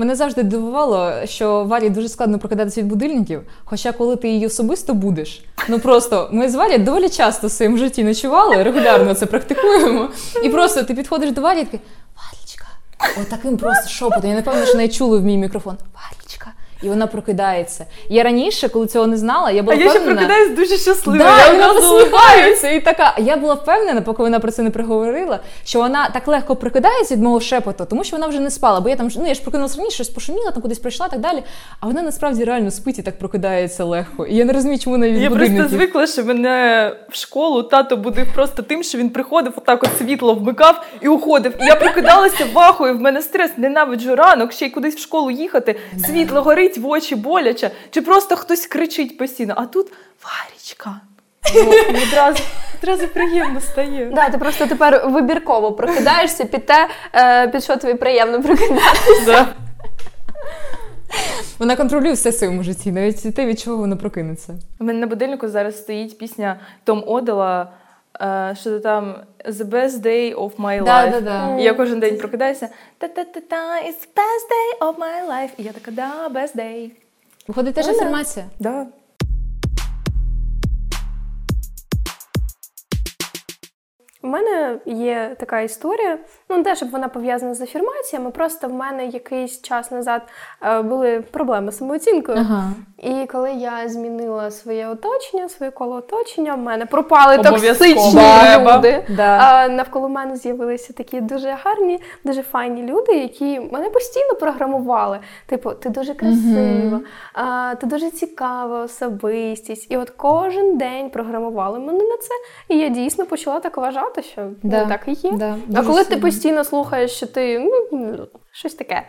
Speaker 3: Мене завжди дивувало, що Варі дуже складно прокидатися від будильників. Хоча, коли ти її особисто будеш, ну просто ми з Варі доволі часто в своєму житті ночували, регулярно це практикуємо. І просто ти підходиш до Варі і такий Варічка. Отаким просто шепотом. Я не певна, що не чули в мій мікрофон. Варічка. І вона прокидається. Я раніше, коли цього не знала, я була
Speaker 1: А
Speaker 3: була
Speaker 1: я ще
Speaker 3: впевнена.
Speaker 1: прокидаюсь дуже щаслива.
Speaker 3: Да,
Speaker 1: я
Speaker 3: вона посміхається і така. Я була впевнена, поки вона про це не приговорила, що вона так легко прокидається від мого шепоту, тому що вона вже не спала. Бо я там ну я ж прокинулася раніше, щось пошуміла, там кудись прийшла і так далі. А вона насправді реально спить і так прокидається легко. І я не розумію, чому вона від
Speaker 1: Я просто звикла, що мене в школу тато будив просто тим, що він приходив, отак от світло вмикав і уходив. І я прокидалася вахою, в мене стрес, ненавиджу ранок, ще й кудись в школу їхати. Світло горить, в очі боляче, чи просто хтось кричить постійно. А тут Варічка. Ну, Одразу, одразу приємно стає.
Speaker 2: Да, ти просто тепер вибірково прокидаєшся під те, е, під що тобі приємно прокидатися.
Speaker 1: Да.
Speaker 3: Вона контролює все в своєму житті, навіть те, від чого воно прокинеться.
Speaker 1: У мене на будильнику зараз стоїть пісня Том Одела, що то там The best day of my life.
Speaker 3: Да-да-да.
Speaker 1: І я кожен день прокидаюся. Та-та-та-та, it's the best day of my life. І я така, да, best day.
Speaker 3: Виходить теж інформація.
Speaker 1: Да.
Speaker 2: У мене є така історія. Ну, не те, щоб вона пов'язана з афірмаціями, просто в мене якийсь час назад е, були проблеми з самооцінкою.
Speaker 3: Ага.
Speaker 2: І коли я змінила своє оточення, своє коло оточення, в мене пропали токсичні люди.
Speaker 3: Да.
Speaker 2: А навколо мене з'явилися такі дуже гарні, дуже файні люди, які мене постійно програмували. Типу, ти дуже красива, а, ти дуже цікава особистість. І от кожен день програмували мене на це. І я дійсно почала так вважати, що
Speaker 3: Да.
Speaker 2: ну, так і є.
Speaker 3: Да,
Speaker 2: а
Speaker 3: коли
Speaker 2: коли ти постійно слухаєш, що ти ну, щось таке.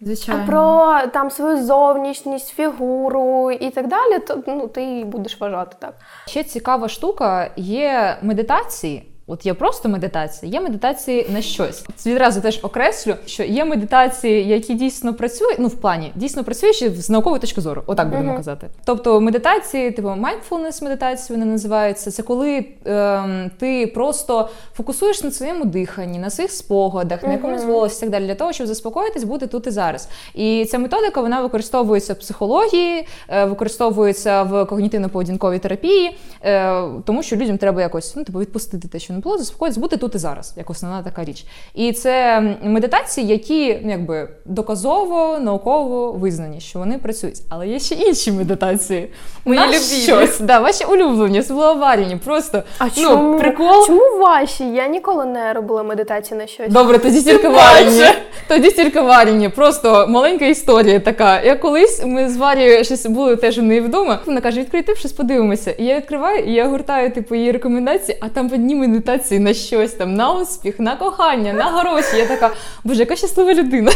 Speaker 3: Звичайно.
Speaker 2: Про там свою зовнішність, фігуру і так далі, то ну ти будеш вважати так.
Speaker 3: Ще цікава штука є медитації. От є просто медитація, є медитації на щось. Відразу теж окреслю, що є медитації, які дійсно працюють, ну в плані дійсно працюючі з наукової точки зору, отак будемо
Speaker 2: Мгм.
Speaker 3: казати. Тобто медитації, типу mindfulness медитації вони називаються. Це коли ем, ти просто фокусуєш на своєму диханні, на своїх спогадах, на якомусь
Speaker 2: Мгм.
Speaker 3: голосі так далі, для того, щоб заспокоїтись, бути тут і зараз. І ця методика вона використовується в психології, е, використовується в когнітивно-поведінковій терапії, е, тому що людям треба якось ну, типу, відпустити те, що не було, заспокоїтися, бути тут і зараз, як основна така річ. І це медитації, які ну, якби доказово, науково визнані, що вони працюють. Але є ще інші медитації.
Speaker 1: Мої
Speaker 3: На
Speaker 1: любимі.
Speaker 3: щось, да, ваші улюблені, особливо просто.
Speaker 2: А
Speaker 3: ну,
Speaker 2: чому?
Speaker 3: прикол.
Speaker 2: Чому ваші? Я ніколи не робила медитацію на щось.
Speaker 3: Добре, тоді тільки варені. Тоді тільки варені. Просто маленька історія така. Я колись ми з Варією щось були теж у неї вдома. Вона каже: відкрий тип, щось подивимося. І я відкриваю, і я гуртаю типу її рекомендації, а там в одній медитації на щось там, на успіх, на кохання, на гроші. Я така, боже, яка щаслива людина.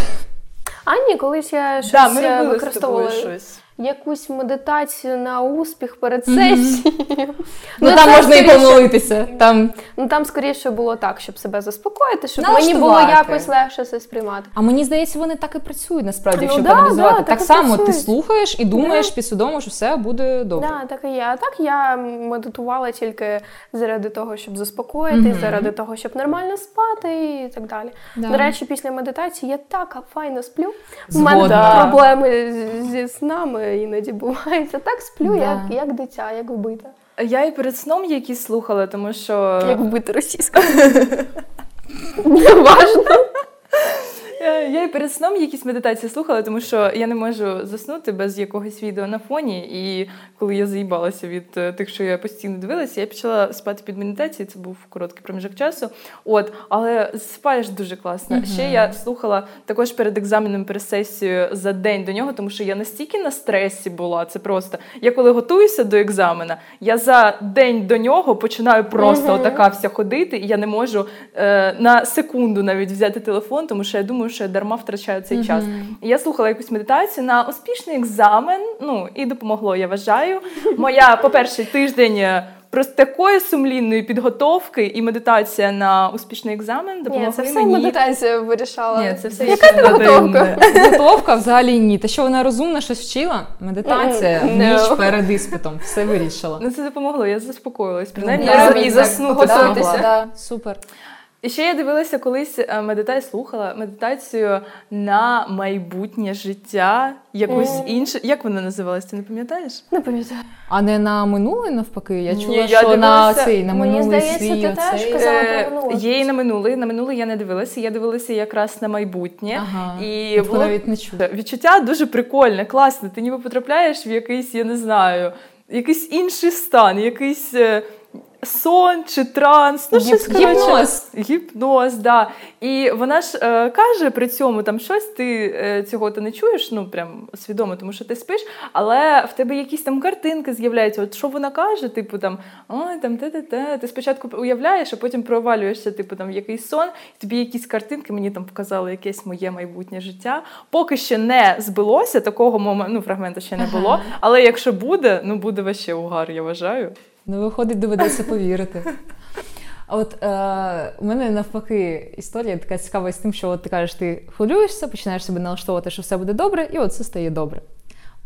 Speaker 2: Ані, ні, колись я щось
Speaker 1: Да, ми
Speaker 2: е, використовувала
Speaker 1: щось.
Speaker 2: Якусь медитацію на успіх перед сесією.
Speaker 3: Ну,
Speaker 2: це
Speaker 3: там можна і
Speaker 2: скоріше-
Speaker 3: помолитися. Там
Speaker 2: Ну там скоріше було так, щоб себе заспокоїти, щоб мені було якось легше це сприймати.
Speaker 3: А мені здається, вони так і працюють насправді,
Speaker 2: Ну
Speaker 3: якщо
Speaker 2: да,
Speaker 3: проаналізувати.
Speaker 2: да,
Speaker 3: так
Speaker 2: так і
Speaker 3: само ти слухаєш і думаєш підсвідомо, що все буде добре.
Speaker 2: Да, так і є. А так я медитувала тільки заради того, щоб заспокоїтись,
Speaker 3: Мгм.
Speaker 2: заради того, щоб нормально спати і так далі.
Speaker 3: Да.
Speaker 2: До речі, після медитації я так файно сплю. У мене проблеми зі снами іноді бувають. Я так сплю,
Speaker 3: Да.
Speaker 2: як, як дитя, як вбита.
Speaker 1: Я і перед сном якісь слухала, тому що
Speaker 2: Як вбити російською. Важно.
Speaker 1: Я, я і перед сном якісь медитації слухала, тому що я не можу заснути без якогось відео на фоні. І коли я заїбалася від е, тих, що я постійно дивилася, я почала спати під медитацією. Це був короткий проміжок часу. От, але спаєш дуже класно. Ще я слухала також перед екзаменом, перед сесією за день до нього, тому що я настільки на стресі була. Це просто я коли готуюся до екзамена, я за день до нього починаю просто
Speaker 2: Мгм.
Speaker 1: отака вся ходити, і я не можу е, на секунду навіть взяти телефон, тому що я думаю, що я дарма втрачаю цей час. І я слухала якусь медитацію на успішний екзамен. Ну і допомогло, я вважаю. Моя, по-перше, тиждень. е, Просто такої сумлінної підготовки і медитація на успішний екзамен допомогли
Speaker 2: Ні, це все
Speaker 1: мені.
Speaker 2: медитація вирішала.
Speaker 1: Ні, це все
Speaker 2: Яка підготовка?
Speaker 3: Підготовка взагалі ні. Те, що вона розумна, щось вчила, медитація,
Speaker 2: Mm,
Speaker 3: ніч
Speaker 2: no.
Speaker 3: перед іспитом, все вирішила.
Speaker 1: Ну це допомогло, я заспокоїлась. Принаймні
Speaker 3: Да,
Speaker 1: я і
Speaker 3: так,
Speaker 1: заснути
Speaker 3: да,
Speaker 1: змогла.
Speaker 3: да, Супер.
Speaker 1: І ще я дивилася колись е, медитацію, слухала медитацію на майбутнє життя, якусь
Speaker 2: Мгм.
Speaker 1: інше. Як вона називалась? Ти не пам'ятаєш?
Speaker 2: Не пам'ятаю.
Speaker 3: А не на минуле навпаки. Я
Speaker 1: Ні,
Speaker 3: чула,
Speaker 1: я
Speaker 3: що на цей на
Speaker 2: Мені
Speaker 3: минулий
Speaker 2: здається,
Speaker 3: свій
Speaker 2: ти теж казала
Speaker 1: Е,
Speaker 2: про минуле.
Speaker 1: Є і на минуле. На минуле я не дивилася. Я дивилася якраз на майбутнє.
Speaker 3: Ага.
Speaker 1: І було
Speaker 3: навіть не чула.
Speaker 1: відчуття дуже прикольне, класне. Ти ніби потрапляєш в якийсь, я не знаю, якийсь інший стан, якийсь. Сон чи транс, ну щось коротше.
Speaker 3: гіпноз.
Speaker 1: Гіпноз, да. І вона ж е, каже при цьому там щось, ти е, цього ти не чуєш, ну прям свідомо, тому що ти спиш, але в тебе якісь там картинки з'являються. От що вона каже, типу там ой, там те-те-те. Ти спочатку уявляєш, а потім провалюєшся, типу там в якийсь сон, і тобі якісь картинки, мені там показали якесь моє майбутнє життя. Поки ще не збилося, такого моменту, ну, фрагменту ще не було. Але якщо буде, ну буде ваще угар, я вважаю.
Speaker 3: Ну, виходить, доведеться повірити. От е, у мене навпаки історія така цікава з тим, що от ти кажеш, ти хвилюєшся, починаєш себе налаштовувати, що все буде добре, і от все стає добре.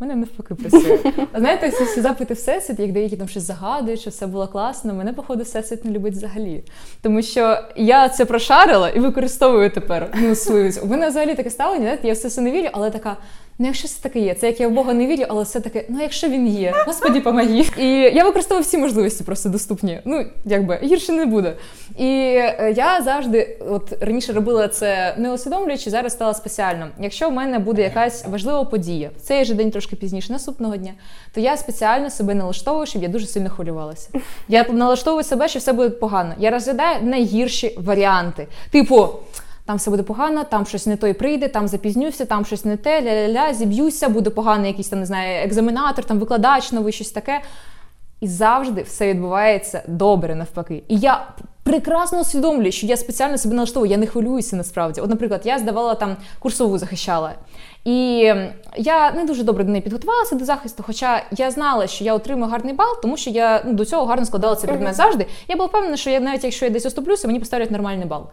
Speaker 3: У мене навпаки працює. А знаєте, ці всі запити всесвіт, як деякі там щось загадують, що все було класно. Мене, походу, всесвіт не любить взагалі. Тому що я це прошарила і використовую тепер. Ну, свою. У мене взагалі таке ставлення, знаєте, я все це не вірю, але така. Ну, якщо це таке є, це як я в Бога не вірю, але все таке, ну якщо він є, господі помоги. І я використовую всі можливості просто доступні. Ну, якби гірше не буде. І е, я завжди, от раніше робила це не усвідомлюючи, зараз стала спеціально. Якщо в мене буде якась важлива подія, в цей же день трошки пізніше, наступного дня, то я спеціально себе налаштовую, щоб я дуже сильно хвилювалася. Я налаштовую себе, що все буде погано. Я розглядаю найгірші варіанти. Типу там все буде погано, там щось не той прийде, там запізнюся, там щось не те, ля-ля-ля, зіб'юся, буде поганий якийсь там, не знаю, екзаменатор, там викладач новий, щось таке. І завжди все відбувається добре навпаки. І я прекрасно усвідомлюю, що я спеціально себе налаштовую, я не хвилююся насправді. От, наприклад, я здавала там курсову захищала. І я не дуже добре до неї підготувалася до захисту, хоча я знала, що я отримую гарний бал, тому що я ну, до цього гарно складала цей предмет завжди. Я була впевнена, що я навіть якщо я десь оступлюся, мені поставлять нормальний бал.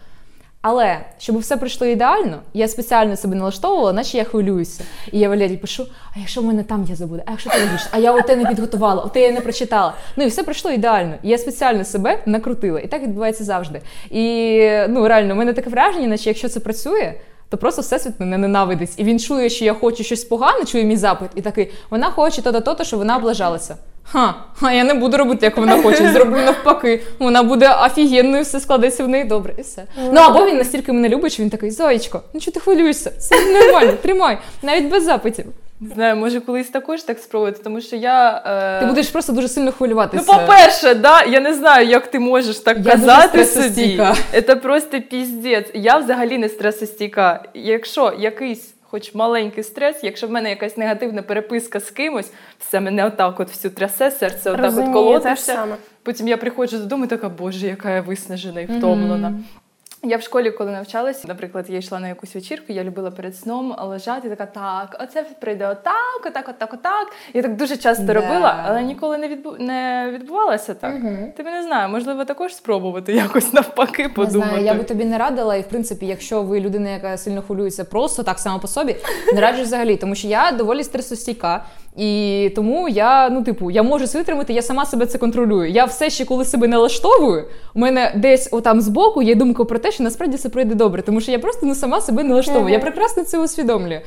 Speaker 3: Але щоб все пройшло ідеально, я спеціально себе налаштовувала, наче я хвилююся. І я Валерій пишу: а якщо в мене там я забуду, а якщо ти логічно, а я оте не підготувала, оте я не прочитала. Ну і все пройшло ідеально. І я спеціально себе накрутила. І так відбувається завжди. І ну реально, у мене таке враження, наче якщо це працює. То просто всесвіт мене ненавидить. І він чує, що я хочу щось погане, чує мій запит, і такий, вона хоче то-то, то-то, що вона облажалася. Ха, а я не буду робити, як вона хоче. Зроблю навпаки. Вона буде офігенною, все складеться в неї добре, і все. Ну або він настільки мене любить, що він такий, зоєчко, ну чого ти хвилюєшся? Це нормально, тримай, навіть без запитів.
Speaker 1: Не знаю, може колись також так спробувати, тому що я. Е...
Speaker 3: Ти будеш просто дуже сильно хвилюватися.
Speaker 1: Ну, по-перше, да, я не знаю, як ти можеш так я казати собі. Це просто піздець. Я взагалі не стресостійка. Якщо якийсь. Хоч маленький стрес, якщо в мене якась негативна переписка з кимось, все мене отак от всю трясе, серце отак от колотиться. Потім я приходжу додому і така, боже, яка я виснажена і втомлена. Mm-hmm. Я в школі, коли навчалась, наприклад, я йшла на якусь вечірку, я любила перед сном лежати, така так, оце прийде отак, отак, отак, отак. Я так дуже часто да. робила, але ніколи не відбу... не відбувалося так. Угу. Тобі не знаю, можливо, також спробувати якось навпаки подумати. Не знаю,
Speaker 3: Я би тобі не радила, і в принципі, якщо ви людина, яка сильно хвилюється просто так само по собі, не раджу взагалі, тому що я доволі стресостійка. І тому я, ну, типу, я можу це витримати, я сама себе це контролюю. Я все ще, коли себе налаштовую, у мене десь отам збоку є думка про те, що насправді все пройде добре, тому що я просто ну, сама себе налаштовую. Я прекрасно це усвідомлюю.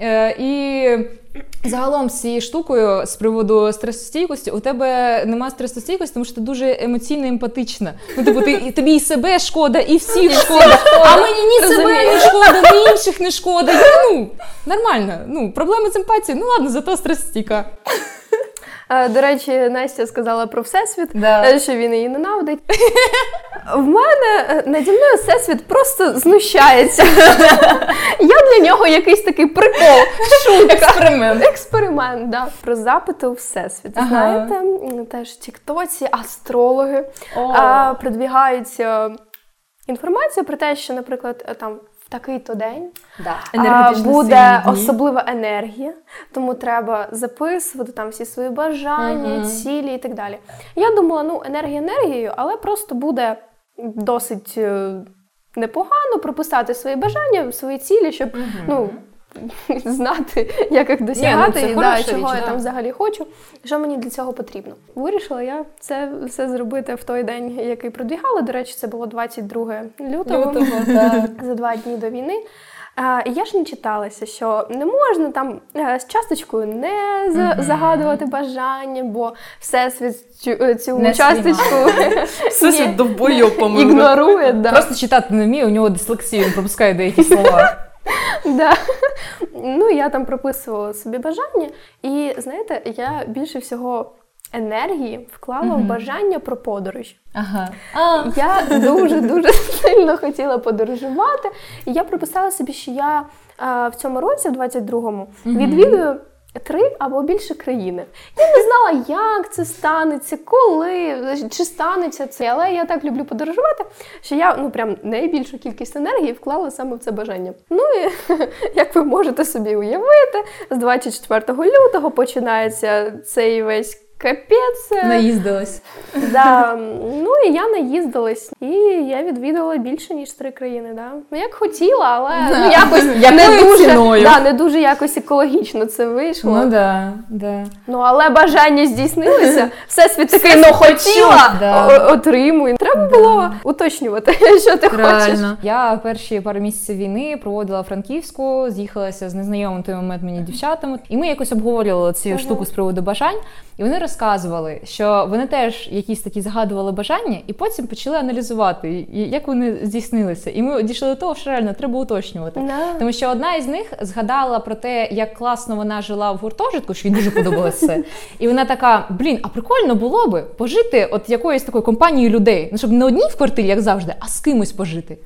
Speaker 3: Е, І загалом з цією штукою з приводу стресостійкості, у тебе нема стресостійкості, тому що ти дуже емоційно емпатична. Ну, типу, ти тобі і себе шкода, і всіх шкода. А мені ні себе не шкода, ні інших не шкода. Ну, Нормально. Ну, проблеми з емпатією, ну ладно, зато стресостійка.
Speaker 2: Е, до речі, Настя сказала про всесвіт, да. Е, що він її ненавидить. В мене е, наді мною всесвіт просто знущається. Я для нього якийсь такий прикол.
Speaker 3: шутка. Експеримент.
Speaker 2: Експеримент, да. Про запити у всесвіт. Ага. Знаєте, теж Тіктоці астрологи а, продвігають інформацію про те, що, наприклад, там такий-то день
Speaker 3: да.
Speaker 2: а, буде особлива енергія, тому треба записувати там всі свої бажання, uh цілі і так далі. Я думала, ну енергія енергією, але просто буде досить е, непогано прописати свої бажання, свої цілі, щоб uh ну. знати, як їх досягати, Ні, ну, і да, чого річ, я да. там взагалі хочу, що мені для цього потрібно. Вирішила я це все зробити в той день, який продвігала. До речі, це було 22 лютого, лютого за два дні до війни. А, я ж не читалася, що не можна там е, з часточкою не mm-hmm. загадувати бажання, бо всесвіт цю, е, цю не часточку
Speaker 1: Всесвіт довбойо
Speaker 2: ігнорує. Да.
Speaker 3: Просто читати не вміє, у нього дислексія, він пропускає деякі слова.
Speaker 2: Да. Ну, я там прописувала собі бажання, і знаєте, я більше всього енергії вклала в бажання про подорож.
Speaker 3: Ага.
Speaker 2: Я дуже-дуже сильно хотіла подорожувати, і я прописала собі, що я а, в цьому році, в 22-му, uh-huh. відвідую три або більше країни. Я не знала, як це станеться, коли, чи станеться це. Але я так люблю подорожувати, що я ну прям найбільшу кількість енергії вклала саме в це бажання. Ну і як ви можете собі уявити, з 24 лютого починається цей весь Капець.
Speaker 3: Наїздилась.
Speaker 2: Да. Ну і я наїздилась, і я відвідала більше ніж три країни. Да. Ну як хотіла, але ну, якось не дуже,
Speaker 3: ціною?
Speaker 2: да, не дуже якось екологічно це вийшло.
Speaker 3: Ну да, да.
Speaker 2: Ну але бажання здійснилося. Всесвіт такий ну хотіла,
Speaker 3: Да.
Speaker 2: отримуй. Треба було уточнювати, що ти хочеш.
Speaker 3: Я перші пару місяців війни проводила Франківську, з'їхалася з незнайомими в той момент мені дівчатами, і ми якось обговорювали цю штуку з приводу бажань. І вони розказували, що вони теж якісь такі згадували бажання, і потім почали аналізувати, як вони здійснилися. І ми дійшли до того, що реально треба уточнювати.
Speaker 2: Да.
Speaker 3: Тому що одна із них згадала про те, як класно вона жила в гуртожитку, що їй дуже подобалося це. І вона така: блін, а прикольно було би пожити от якоюсь такою компанією людей. Ну, щоб не одній в квартирі, як завжди, а з кимось пожити.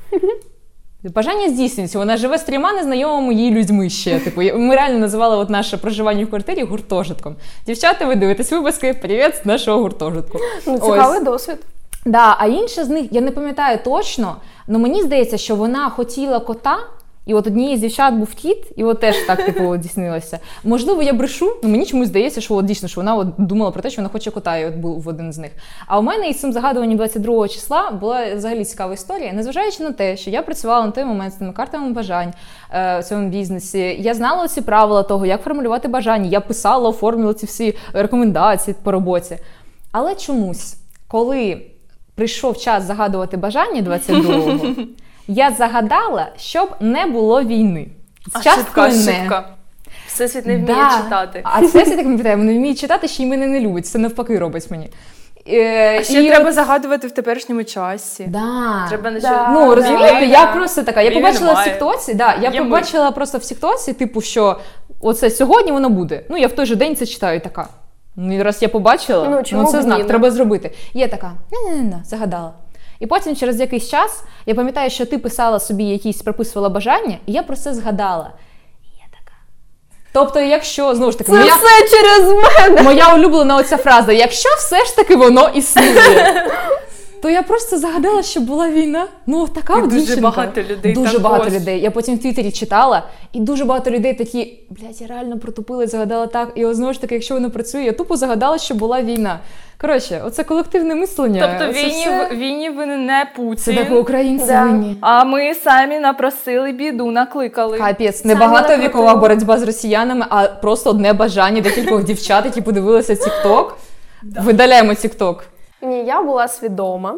Speaker 3: Бажання здійснюється. Вона живе з трьома незнайомими її людьми ще. Типу, ми реально називали от наше проживання в квартирі гуртожитком. Дівчата, ви дивитесь випуски, привіт з нашого гуртожитку.
Speaker 2: Ну,
Speaker 3: Ось.
Speaker 2: цікавий досвід.
Speaker 3: Да, а інша з них, я не пам'ятаю точно, але мені здається, що вона хотіла кота. І от однієї з дівчат був кіт, і от теж так типу дійснилося. Можливо, я брешу, але мені чомусь здається, що от дійсно що вона от думала про те, що вона хоче кота, і от був один з них. А у мене із цим загадуванням 22 числа була взагалі цікава історія. Незважаючи на те, що я працювала на той момент з тими картами бажань е, в цьому бізнесі, я знала ці правила того, як формулювати бажання. Я писала, оформлювала ці всі рекомендації по роботі. Але чомусь, коли прийшов час загадувати бажання 22-го, я загадала, щоб не було війни. З часткою не.
Speaker 1: Всесвіт не вміє
Speaker 3: Да.
Speaker 1: читати.
Speaker 3: А це все так не питає, не вміє читати, ще й мене не любить. Це навпаки робить мені. Е,
Speaker 1: А ще
Speaker 3: і
Speaker 1: треба
Speaker 3: от-
Speaker 1: загадувати в теперішньому часі.
Speaker 3: Да.
Speaker 1: Треба на
Speaker 2: Да.
Speaker 1: що-
Speaker 3: Ну, розумієте,
Speaker 1: да.
Speaker 3: я просто така. Я побачила в
Speaker 1: немає.
Speaker 3: Да, я
Speaker 1: ми.
Speaker 3: побачила просто в Тіктоці, типу, що оце сьогодні воно буде. Ну, я в той же день це читаю така. Ну, і раз я побачила,
Speaker 2: Ну,
Speaker 3: ну, це знак, треба зробити. І я така, не-не-не, загадала. І потім через якийсь час я пам'ятаю, що ти писала собі якісь, прописувала бажання, і я про це згадала. Я така. Тобто, якщо знову ж таки,
Speaker 2: Це
Speaker 3: моя,
Speaker 2: все через мене.
Speaker 3: моя улюблена оця фраза: якщо все ж таки воно існує. То я просто загадала, що була війна. Ну, така
Speaker 1: І
Speaker 3: от
Speaker 1: дуже
Speaker 3: дівчинка.
Speaker 1: багато людей
Speaker 3: Дуже
Speaker 1: також.
Speaker 3: багато людей. Я потім в Твіттері читала, і дуже багато людей такі, блядь, я реально протупила, загадала так. І знову ж таки, якщо воно працює, я тупо загадала, що була війна. Коротше, оце колективне мислення.
Speaker 1: Тобто війні,
Speaker 3: все-
Speaker 1: війні винен не
Speaker 3: це
Speaker 1: Путін,
Speaker 3: так українці
Speaker 2: Да.
Speaker 3: винні.
Speaker 1: а ми самі напросили біду, накликали.
Speaker 3: Капець, не багато вікова боротьба з росіянами, а просто одне бажання декількох дівчат, які подивилися TikTok. Видаляємо TikTok.
Speaker 2: Ні, я була свідома.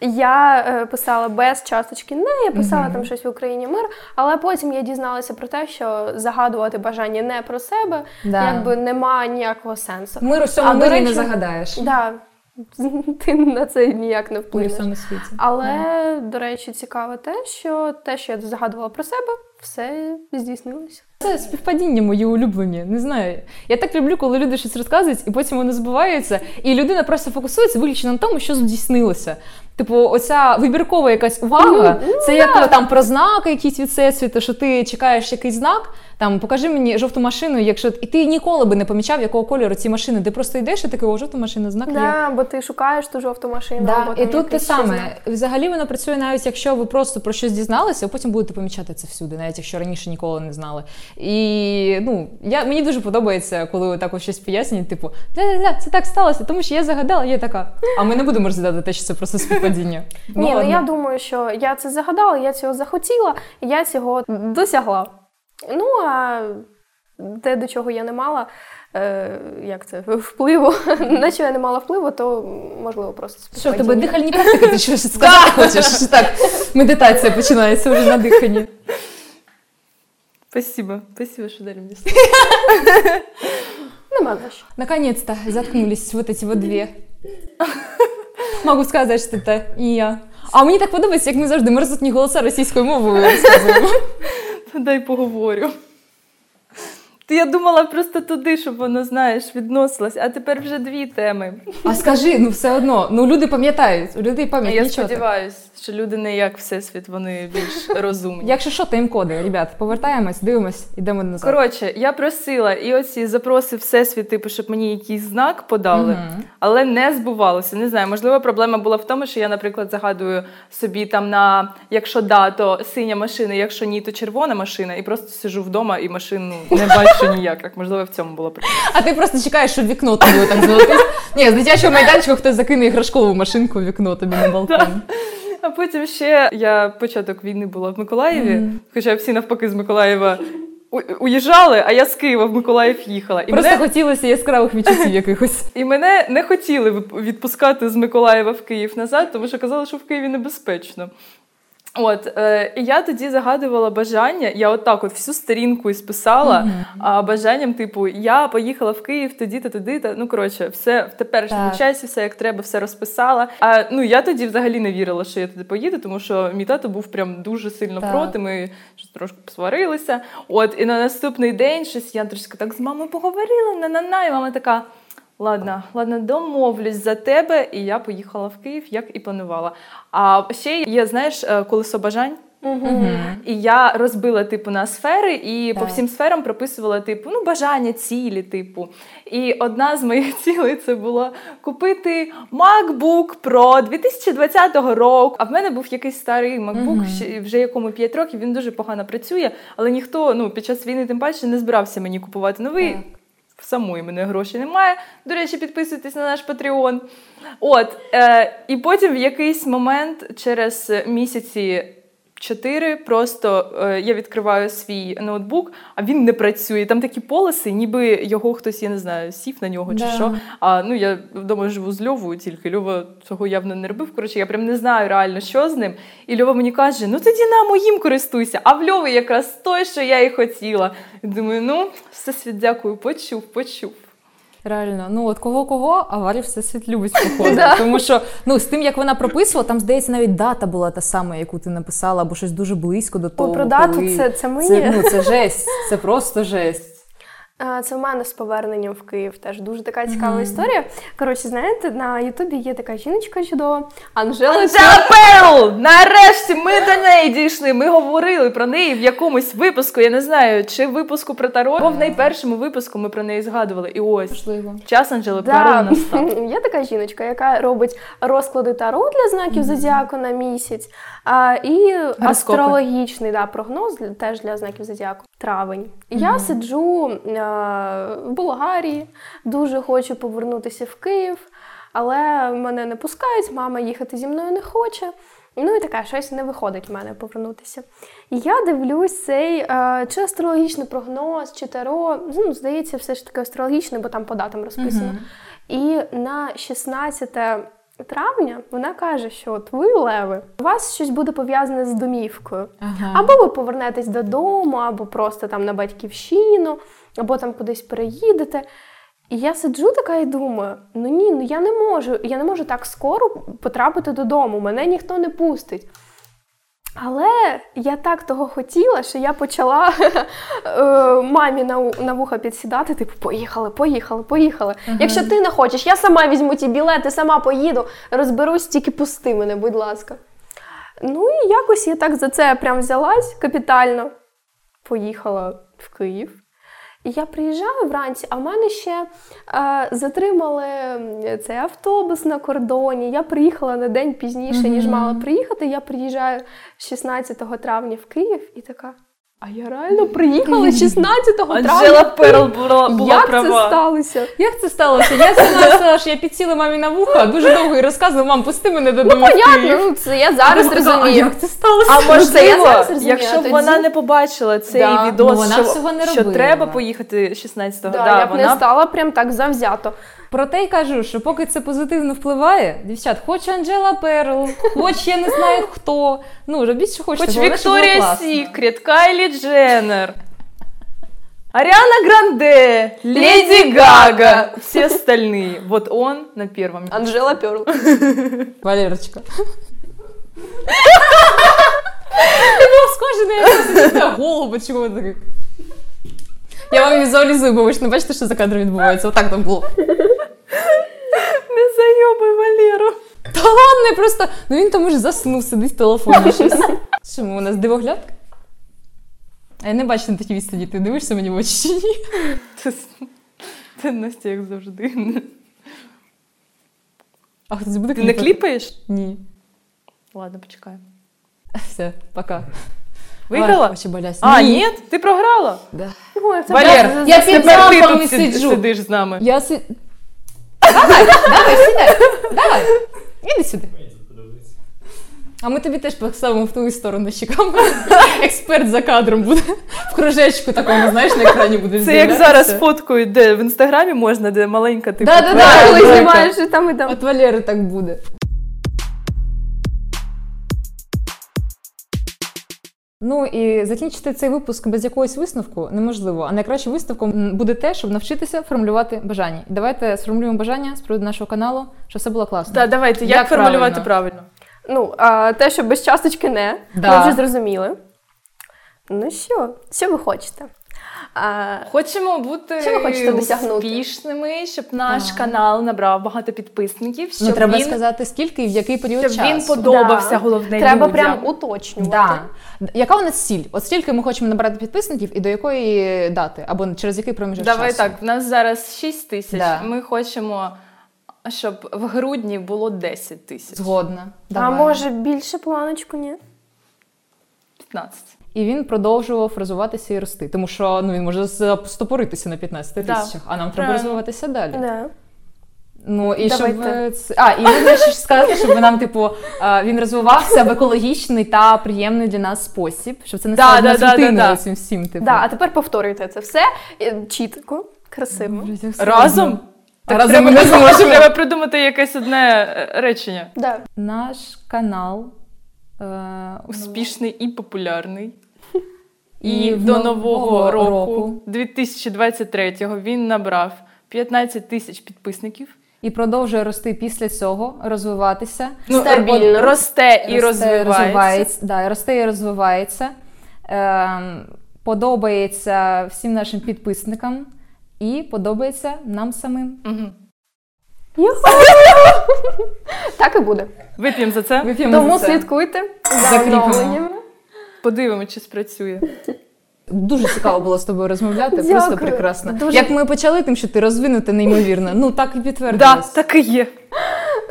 Speaker 2: Я е, писала без часточки не, я писала там щось в Україні мир, але потім я дізналася про те, що загадувати бажання не про себе,
Speaker 3: Да.
Speaker 2: якби немає ніякого сенсу.
Speaker 3: Мир у всьому мирі
Speaker 2: речі,
Speaker 3: не загадаєш.
Speaker 2: Да, ти на це ніяк не
Speaker 3: Мир у всьому світі.
Speaker 2: Але, до речі, цікаве те, що те, що я загадувала про себе, все здійснилося.
Speaker 3: Це співпадіння мої улюблені. Не знаю. Я так люблю, коли люди щось розказують, і потім воно збувається, і людина просто фокусується виключно на тому, що здійснилося. Типу, оця вибіркова якась увага, це як там про знаки, якісь від всесвіту, що ти чекаєш якийсь знак. Там покажи мені жовту машину, якщо і ти ніколи би не помічав, якого кольору ці машини. Ти просто йдеш і такий, о, жовта машина, знак є.
Speaker 2: Бо ти шукаєш ту жовту машину.
Speaker 3: Да,
Speaker 2: або
Speaker 3: і тут те саме.
Speaker 2: знак.
Speaker 3: Взагалі воно працює навіть якщо ви просто про щось дізналися, а потім будете помічати це всюди, навіть якщо раніше ніколи не знали. І ну я мені дуже подобається, коли так ось щось пояснюють, типу, ля-ля-ля, це так сталося, тому що я загадала, я така. А ми не будемо розглядати те, що це просто співпадіння.
Speaker 2: Ні, ну
Speaker 3: ладно.
Speaker 2: я думаю, що я це загадала, я цього захотіла, і я цього досягла. Ну а те, до чого я не мала, е, як це, впливу, на що я не мала впливу, то можливо просто
Speaker 3: Що в тебе дихальні практики, ти щось сказати хочеш? Так, медитація починається вже на диханні.
Speaker 1: Спасибо, спасибо, що дали мені
Speaker 2: Нема за що.
Speaker 3: Наконец-то заткнулись вот эти вот две. Могу сказати, що це і я. А мені так подобається, як ми завжди мерзотні голоса російською мовою розказуємо.
Speaker 1: Дай поговорю. Ти я думала просто туди, щоб воно, знаєш, відносилось, а тепер вже дві теми.
Speaker 3: А скажи, ну все одно, ну люди пам'ятають, у людей пам'ять
Speaker 1: я сподіваюся, що люди не як всесвіт, вони більш розумні.
Speaker 3: Якщо що, тайм-коди, ребят, повертаємось, дивимось, йдемо назад.
Speaker 1: Коротше, я просила і оці запроси всесвіт, типу, щоб мені якийсь знак подали,
Speaker 3: Мгм.
Speaker 1: але не збувалося. Не знаю, можливо, проблема була в тому, що я, наприклад, загадую собі там на якщо да, то синя машина, якщо ні, то червона машина, і просто сижу вдома і машину не бачу що ніяк. Як можливо в цьому було прикольно.
Speaker 3: А ти просто чекаєш, щоб вікно тобі так золотись. Ні, з дитячого майданчика хтось закине іграшкову машинку в вікно тобі на балкон.
Speaker 1: А потім ще я початок війни була в Миколаєві, хоча всі навпаки з Миколаєва у- уїжджали, а я з Києва в Миколаїв їхала. І
Speaker 3: Просто
Speaker 1: мене,
Speaker 3: хотілося яскравих відчуттів якихось.
Speaker 1: і мене не хотіли відпускати з Миколаєва в Київ назад, тому що казали, що в Києві небезпечно. От, е, і я тоді загадувала бажання, я отак от всю сторінку і списала а, бажанням, типу, я поїхала в Київ тоді-то, туди-то. Ну, коротше, все в теперішньому
Speaker 3: Так.
Speaker 1: часі, все як треба, все розписала. А ну я тоді взагалі не вірила, що я туди поїду, тому що мій тато був прям дуже сильно
Speaker 3: Так.
Speaker 1: проти. Ми щось трошки посварилися. От, і на наступний день щось я трошки так з мамою поговорила, на-на-на, і мама така. Ладно, ладно, домовлюсь за тебе, і я поїхала в Київ, як і планувала. А ще є, знаєш, е, колесо бажань. І я розбила типу на сфери, і по всім сферам прописувала типу ну бажання, цілі, типу. І одна з моїх цілей це було купити MacBook Pro 2020 року. А в мене був якийсь старий MacBook, ще- вже якому 5 років. Він дуже погано працює, але ніхто ну під час війни тим паче не збирався мені купувати новий.
Speaker 3: Так.
Speaker 1: В самої мене грошей немає. До речі, підписуйтесь на наш Patreon. От, е, і потім в якийсь момент, через місяці чотири, просто е, я відкриваю свій ноутбук, а він не працює. Там такі полоси, ніби його хтось, я не знаю, сів на нього чи
Speaker 3: Да.
Speaker 1: що. А ну я вдома живу з Льовою, тільки Льова цього явно не робив. Коротше, я прям не знаю реально, що з ним. І Льова мені каже: ну тоді на моїм користуйся. А в Льови якраз той, що я і хотіла. Думаю, ну, все світ дякую, почув, почув.
Speaker 3: Реально, ну от кого кого, а Варя все світ любить походу. Тому що ну з тим, як вона прописувала, там здається, навіть дата була та сама, яку ти написала, або щось дуже близько до того.
Speaker 2: про дату
Speaker 3: коли-
Speaker 2: це- це мені.
Speaker 3: Це, ну, це жесть, це просто жесть.
Speaker 2: Це в мене з поверненням в Київ. Теж дуже така цікава історія. Коротше, знаєте, на Ютубі є така жіночка чудова Анжела.
Speaker 1: Анжела Перл! Нарешті ми до неї дійшли. Ми говорили про неї в якомусь випуску. Я не знаю, чи в випуску про Таро, або в найпершому випуску ми про неї згадували. І ось
Speaker 3: Можливо.
Speaker 1: час Анжели Перл настав.
Speaker 2: Є така жіночка, яка робить розклади таро для знаків зодіаку на місяць, а, і астрологічний да, прогноз теж для знаків зодіаку. Травень. Я сиджу е, в Болгарії, дуже хочу повернутися в Київ, але мене не пускають, мама їхати зі мною не хоче. Ну і таке, щось не виходить в мене повернутися. І я дивлюсь цей е, чи астрологічний прогноз, чи таро. Ну, здається, все ж таки астрологічний, бо там по датам розписано. І на 16 травня вона каже, що от ви леви, у вас щось буде пов'язане з домівкою.
Speaker 3: Ага.
Speaker 2: Або ви повернетесь додому, або просто там на батьківщину, або там кудись переїдете. І я сиджу така і думаю: ну ні, ну я не можу, я не можу так скоро потрапити додому, мене ніхто не пустить. Але я так того хотіла, що я почала е, мамі на, вуха підсідати, типу, поїхали, поїхали, поїхали. Якщо ти не хочеш, я сама візьму ті білети, сама поїду, розберусь, тільки пусти мене, будь ласка. Ну і якось я так за це прям взялась капітально, поїхала в Київ. І я приїжджаю вранці, а в мене ще е, затримали цей автобус на кордоні. Я приїхала на день пізніше, ніж мала приїхати. Я приїжджаю 16 травня в Київ і така. А я реально приїхала 16 травня.
Speaker 1: Анжела. Перл була, була
Speaker 2: Як
Speaker 1: права.
Speaker 2: це сталося?
Speaker 3: Як це сталося? Я сказала, що я підсіла мамі на вуха, дуже довго і розказувала, мам, пусти мене додому. в
Speaker 2: Понятно, ну це я зараз
Speaker 3: Вона така,
Speaker 2: розумію.
Speaker 3: А як це сталося?
Speaker 1: А
Speaker 2: це я
Speaker 1: можливо,
Speaker 2: зараз розумію,
Speaker 1: якщо б
Speaker 2: тоді-
Speaker 1: вона не побачила цей
Speaker 2: Да,
Speaker 1: відос,
Speaker 3: ну, вона
Speaker 1: що,
Speaker 3: всього не
Speaker 1: що
Speaker 3: робила.
Speaker 1: треба поїхати 16-го,
Speaker 2: Да,
Speaker 1: да,
Speaker 2: я б
Speaker 1: вона
Speaker 2: не стала прям так завзято.
Speaker 3: Проте й кажу, що поки це позитивно впливає, дівчат, хоч Анджела Перл, хоч я не знаю хто. Ну, робіть, що хочете.
Speaker 1: Хоч
Speaker 3: головне, щоб було
Speaker 1: Вікторія
Speaker 3: класно.
Speaker 1: Сікрет, Кайлі Дженнер, Ариана Гранде, Леди Гага, все остальные. Вот он на первом.
Speaker 2: Анжела Перл.
Speaker 3: Валерочка. Ти був схожий на якогось на голову чого таких. Я вам візуалізую, бо ви ж не бачите, що за кадром відбувається. Отак там було.
Speaker 1: Не зайобай Валеру.
Speaker 3: Та ладно, я просто. Ну він там уже заснув, сидить в телефоні щось. Що ми у нас дивоглядка? А я не бачу на такій відстані, ти дивишся мені в очі чи ні?
Speaker 1: Це, це Настя, як завжди.
Speaker 3: А хтось буде
Speaker 1: Ти не
Speaker 3: кліпати?
Speaker 1: кліпаєш?
Speaker 3: Ні.
Speaker 1: Ладно, почекаємо.
Speaker 3: Все, пока.
Speaker 1: Виграла?
Speaker 3: Очі болясь.
Speaker 1: А, ні, ти програла.
Speaker 3: Да.
Speaker 2: Ой, це
Speaker 1: Валер,
Speaker 3: я під
Speaker 1: тепер ти
Speaker 3: залпом
Speaker 1: тут
Speaker 3: сиджу.
Speaker 1: сидиш з нами.
Speaker 3: Я си... Давай, давай, сідай. Давай. Іди сюди. А ми тобі теж поставимо в ту сторону чекаємо. Експерт за кадром буде. В кружечку такому, знаєш, на екрані буде
Speaker 1: Це як зараз фоткують, де в інстаграмі можна, де маленька типу.
Speaker 3: Да, да,
Speaker 2: Да,
Speaker 3: да,
Speaker 2: коли знімаєш і там і там.
Speaker 3: От Валери так буде. Ну і закінчити цей випуск без якогось висновку неможливо. А найкращим висновком буде те, щоб навчитися формулювати бажання. Давайте сформулюємо бажання з приводу нашого каналу, щоб все було класно.
Speaker 1: Так, давайте, як,
Speaker 3: Як
Speaker 1: формулювати
Speaker 3: правильно?
Speaker 1: правильно?
Speaker 2: Ну, а те, що без часточки не,
Speaker 3: Да.
Speaker 2: ми вже зрозуміли. Ну що, що ви хочете? А,
Speaker 1: Хочемо бути
Speaker 2: Що ви хочете досягнути?
Speaker 1: успішними, щоб наш канал набрав багато підписників, щоб
Speaker 3: ну, треба
Speaker 1: він,
Speaker 3: сказати, скільки і в який період
Speaker 1: щоб
Speaker 3: часу.
Speaker 1: він подобався
Speaker 2: Да.
Speaker 1: головне
Speaker 2: Треба
Speaker 1: людям.
Speaker 2: прям уточнювати.
Speaker 3: Да. Яка у нас ціль? От стільки ми хочемо набрати підписників і до якої дати? Або через який проміжок
Speaker 1: Давай
Speaker 3: часу?
Speaker 1: так, в нас зараз 6 тисяч.
Speaker 3: Да.
Speaker 1: Ми хочемо, щоб в грудні було 10 тисяч.
Speaker 3: Згодна.
Speaker 2: А може більше планочку, ні?
Speaker 1: 15.
Speaker 3: І він продовжував розвиватися і рости, тому що ну він може стопоритися на 15
Speaker 1: Да.
Speaker 3: тисячах, а нам треба розвиватися далі.
Speaker 2: Да.
Speaker 3: Ну і
Speaker 2: Давайте.
Speaker 3: це... а, і ви ще сказати, щоб нам, типу, він розвивався в екологічний та приємний для нас спосіб, щоб це не стало
Speaker 1: да, да, да, да.
Speaker 3: цим всім. Типу.
Speaker 2: Да, а тепер повторюйте це все чітко, красиво.
Speaker 1: Разом? Так
Speaker 3: Разом
Speaker 1: треба,
Speaker 3: ми не зможемо.
Speaker 1: треба придумати якесь одне е, речення.
Speaker 2: Да.
Speaker 3: Наш канал. Е,
Speaker 1: Успішний і популярний.
Speaker 3: І
Speaker 1: І, до
Speaker 3: нового
Speaker 1: року,
Speaker 3: року.
Speaker 1: 2023-го він набрав 15 тисяч підписників.
Speaker 3: і продовжує рости після цього, розвиватися.
Speaker 1: Ну,
Speaker 2: Стабільно.
Speaker 1: Росте і
Speaker 3: Росте,
Speaker 1: розвивається.
Speaker 3: розвивається. Да, росте і розвивається. Ем, подобається всім нашим підписникам і подобається нам самим.
Speaker 1: Мгм.
Speaker 2: Так і буде.
Speaker 1: Вип'ємо за це,
Speaker 3: Вип'ємо
Speaker 2: Тому
Speaker 3: за це.
Speaker 2: слідкуйте за оновленнями.
Speaker 1: Подивимося, чи спрацює.
Speaker 3: Дуже цікаво було з тобою розмовляти.
Speaker 2: Дякую.
Speaker 3: Просто прекрасно.
Speaker 2: Дуже-
Speaker 3: Як ми почали тим, що ти розвинута неймовірно. Ну так і
Speaker 1: Да,
Speaker 3: підтвердилось.
Speaker 1: так і є.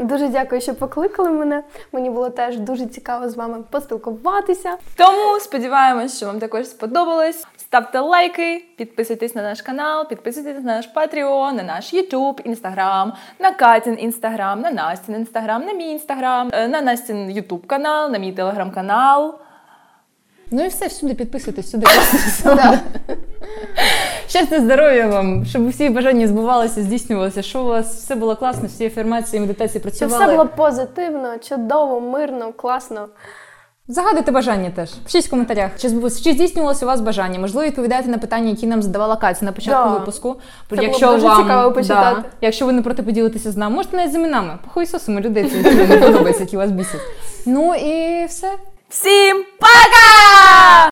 Speaker 2: Дуже дякую, що покликали мене. Мені було теж дуже цікаво з вами поспілкуватися.
Speaker 1: Тому сподіваємось, що вам також сподобалось. Ставте лайки, підписуйтесь на наш канал, підписуйтесь на наш Patreon, на наш YouTube, Instagram, на Катін Instagram, на Настін Instagram, на мій Instagram, е, на Настін YouTube канал, на мій Telegram канал.
Speaker 3: Ну і все, всюди підписуйтесь, класно. Щастя, здоров'я вам, щоб всі бажання збувалися, здійснювалися, щоб у вас все було класно, всі афірмації, медитації
Speaker 2: Щоб
Speaker 3: працювали.
Speaker 2: все було позитивно, чудово, мирно, класно.
Speaker 3: Загадуйте бажання теж. Пишіть в коментарях, чи, чи здійснювалося у вас бажання. Можливо, відповідаєте на питання, які нам задавала Катя на початку
Speaker 2: Да.
Speaker 3: випуску.
Speaker 2: Це було б дуже цікаво почитати.
Speaker 3: Да, якщо ви не проти поділитися з нами, можете навіть з іменами. Похуйсосимо людей, це не подобається, які вас бісять. Ну і все.
Speaker 1: Всім пока!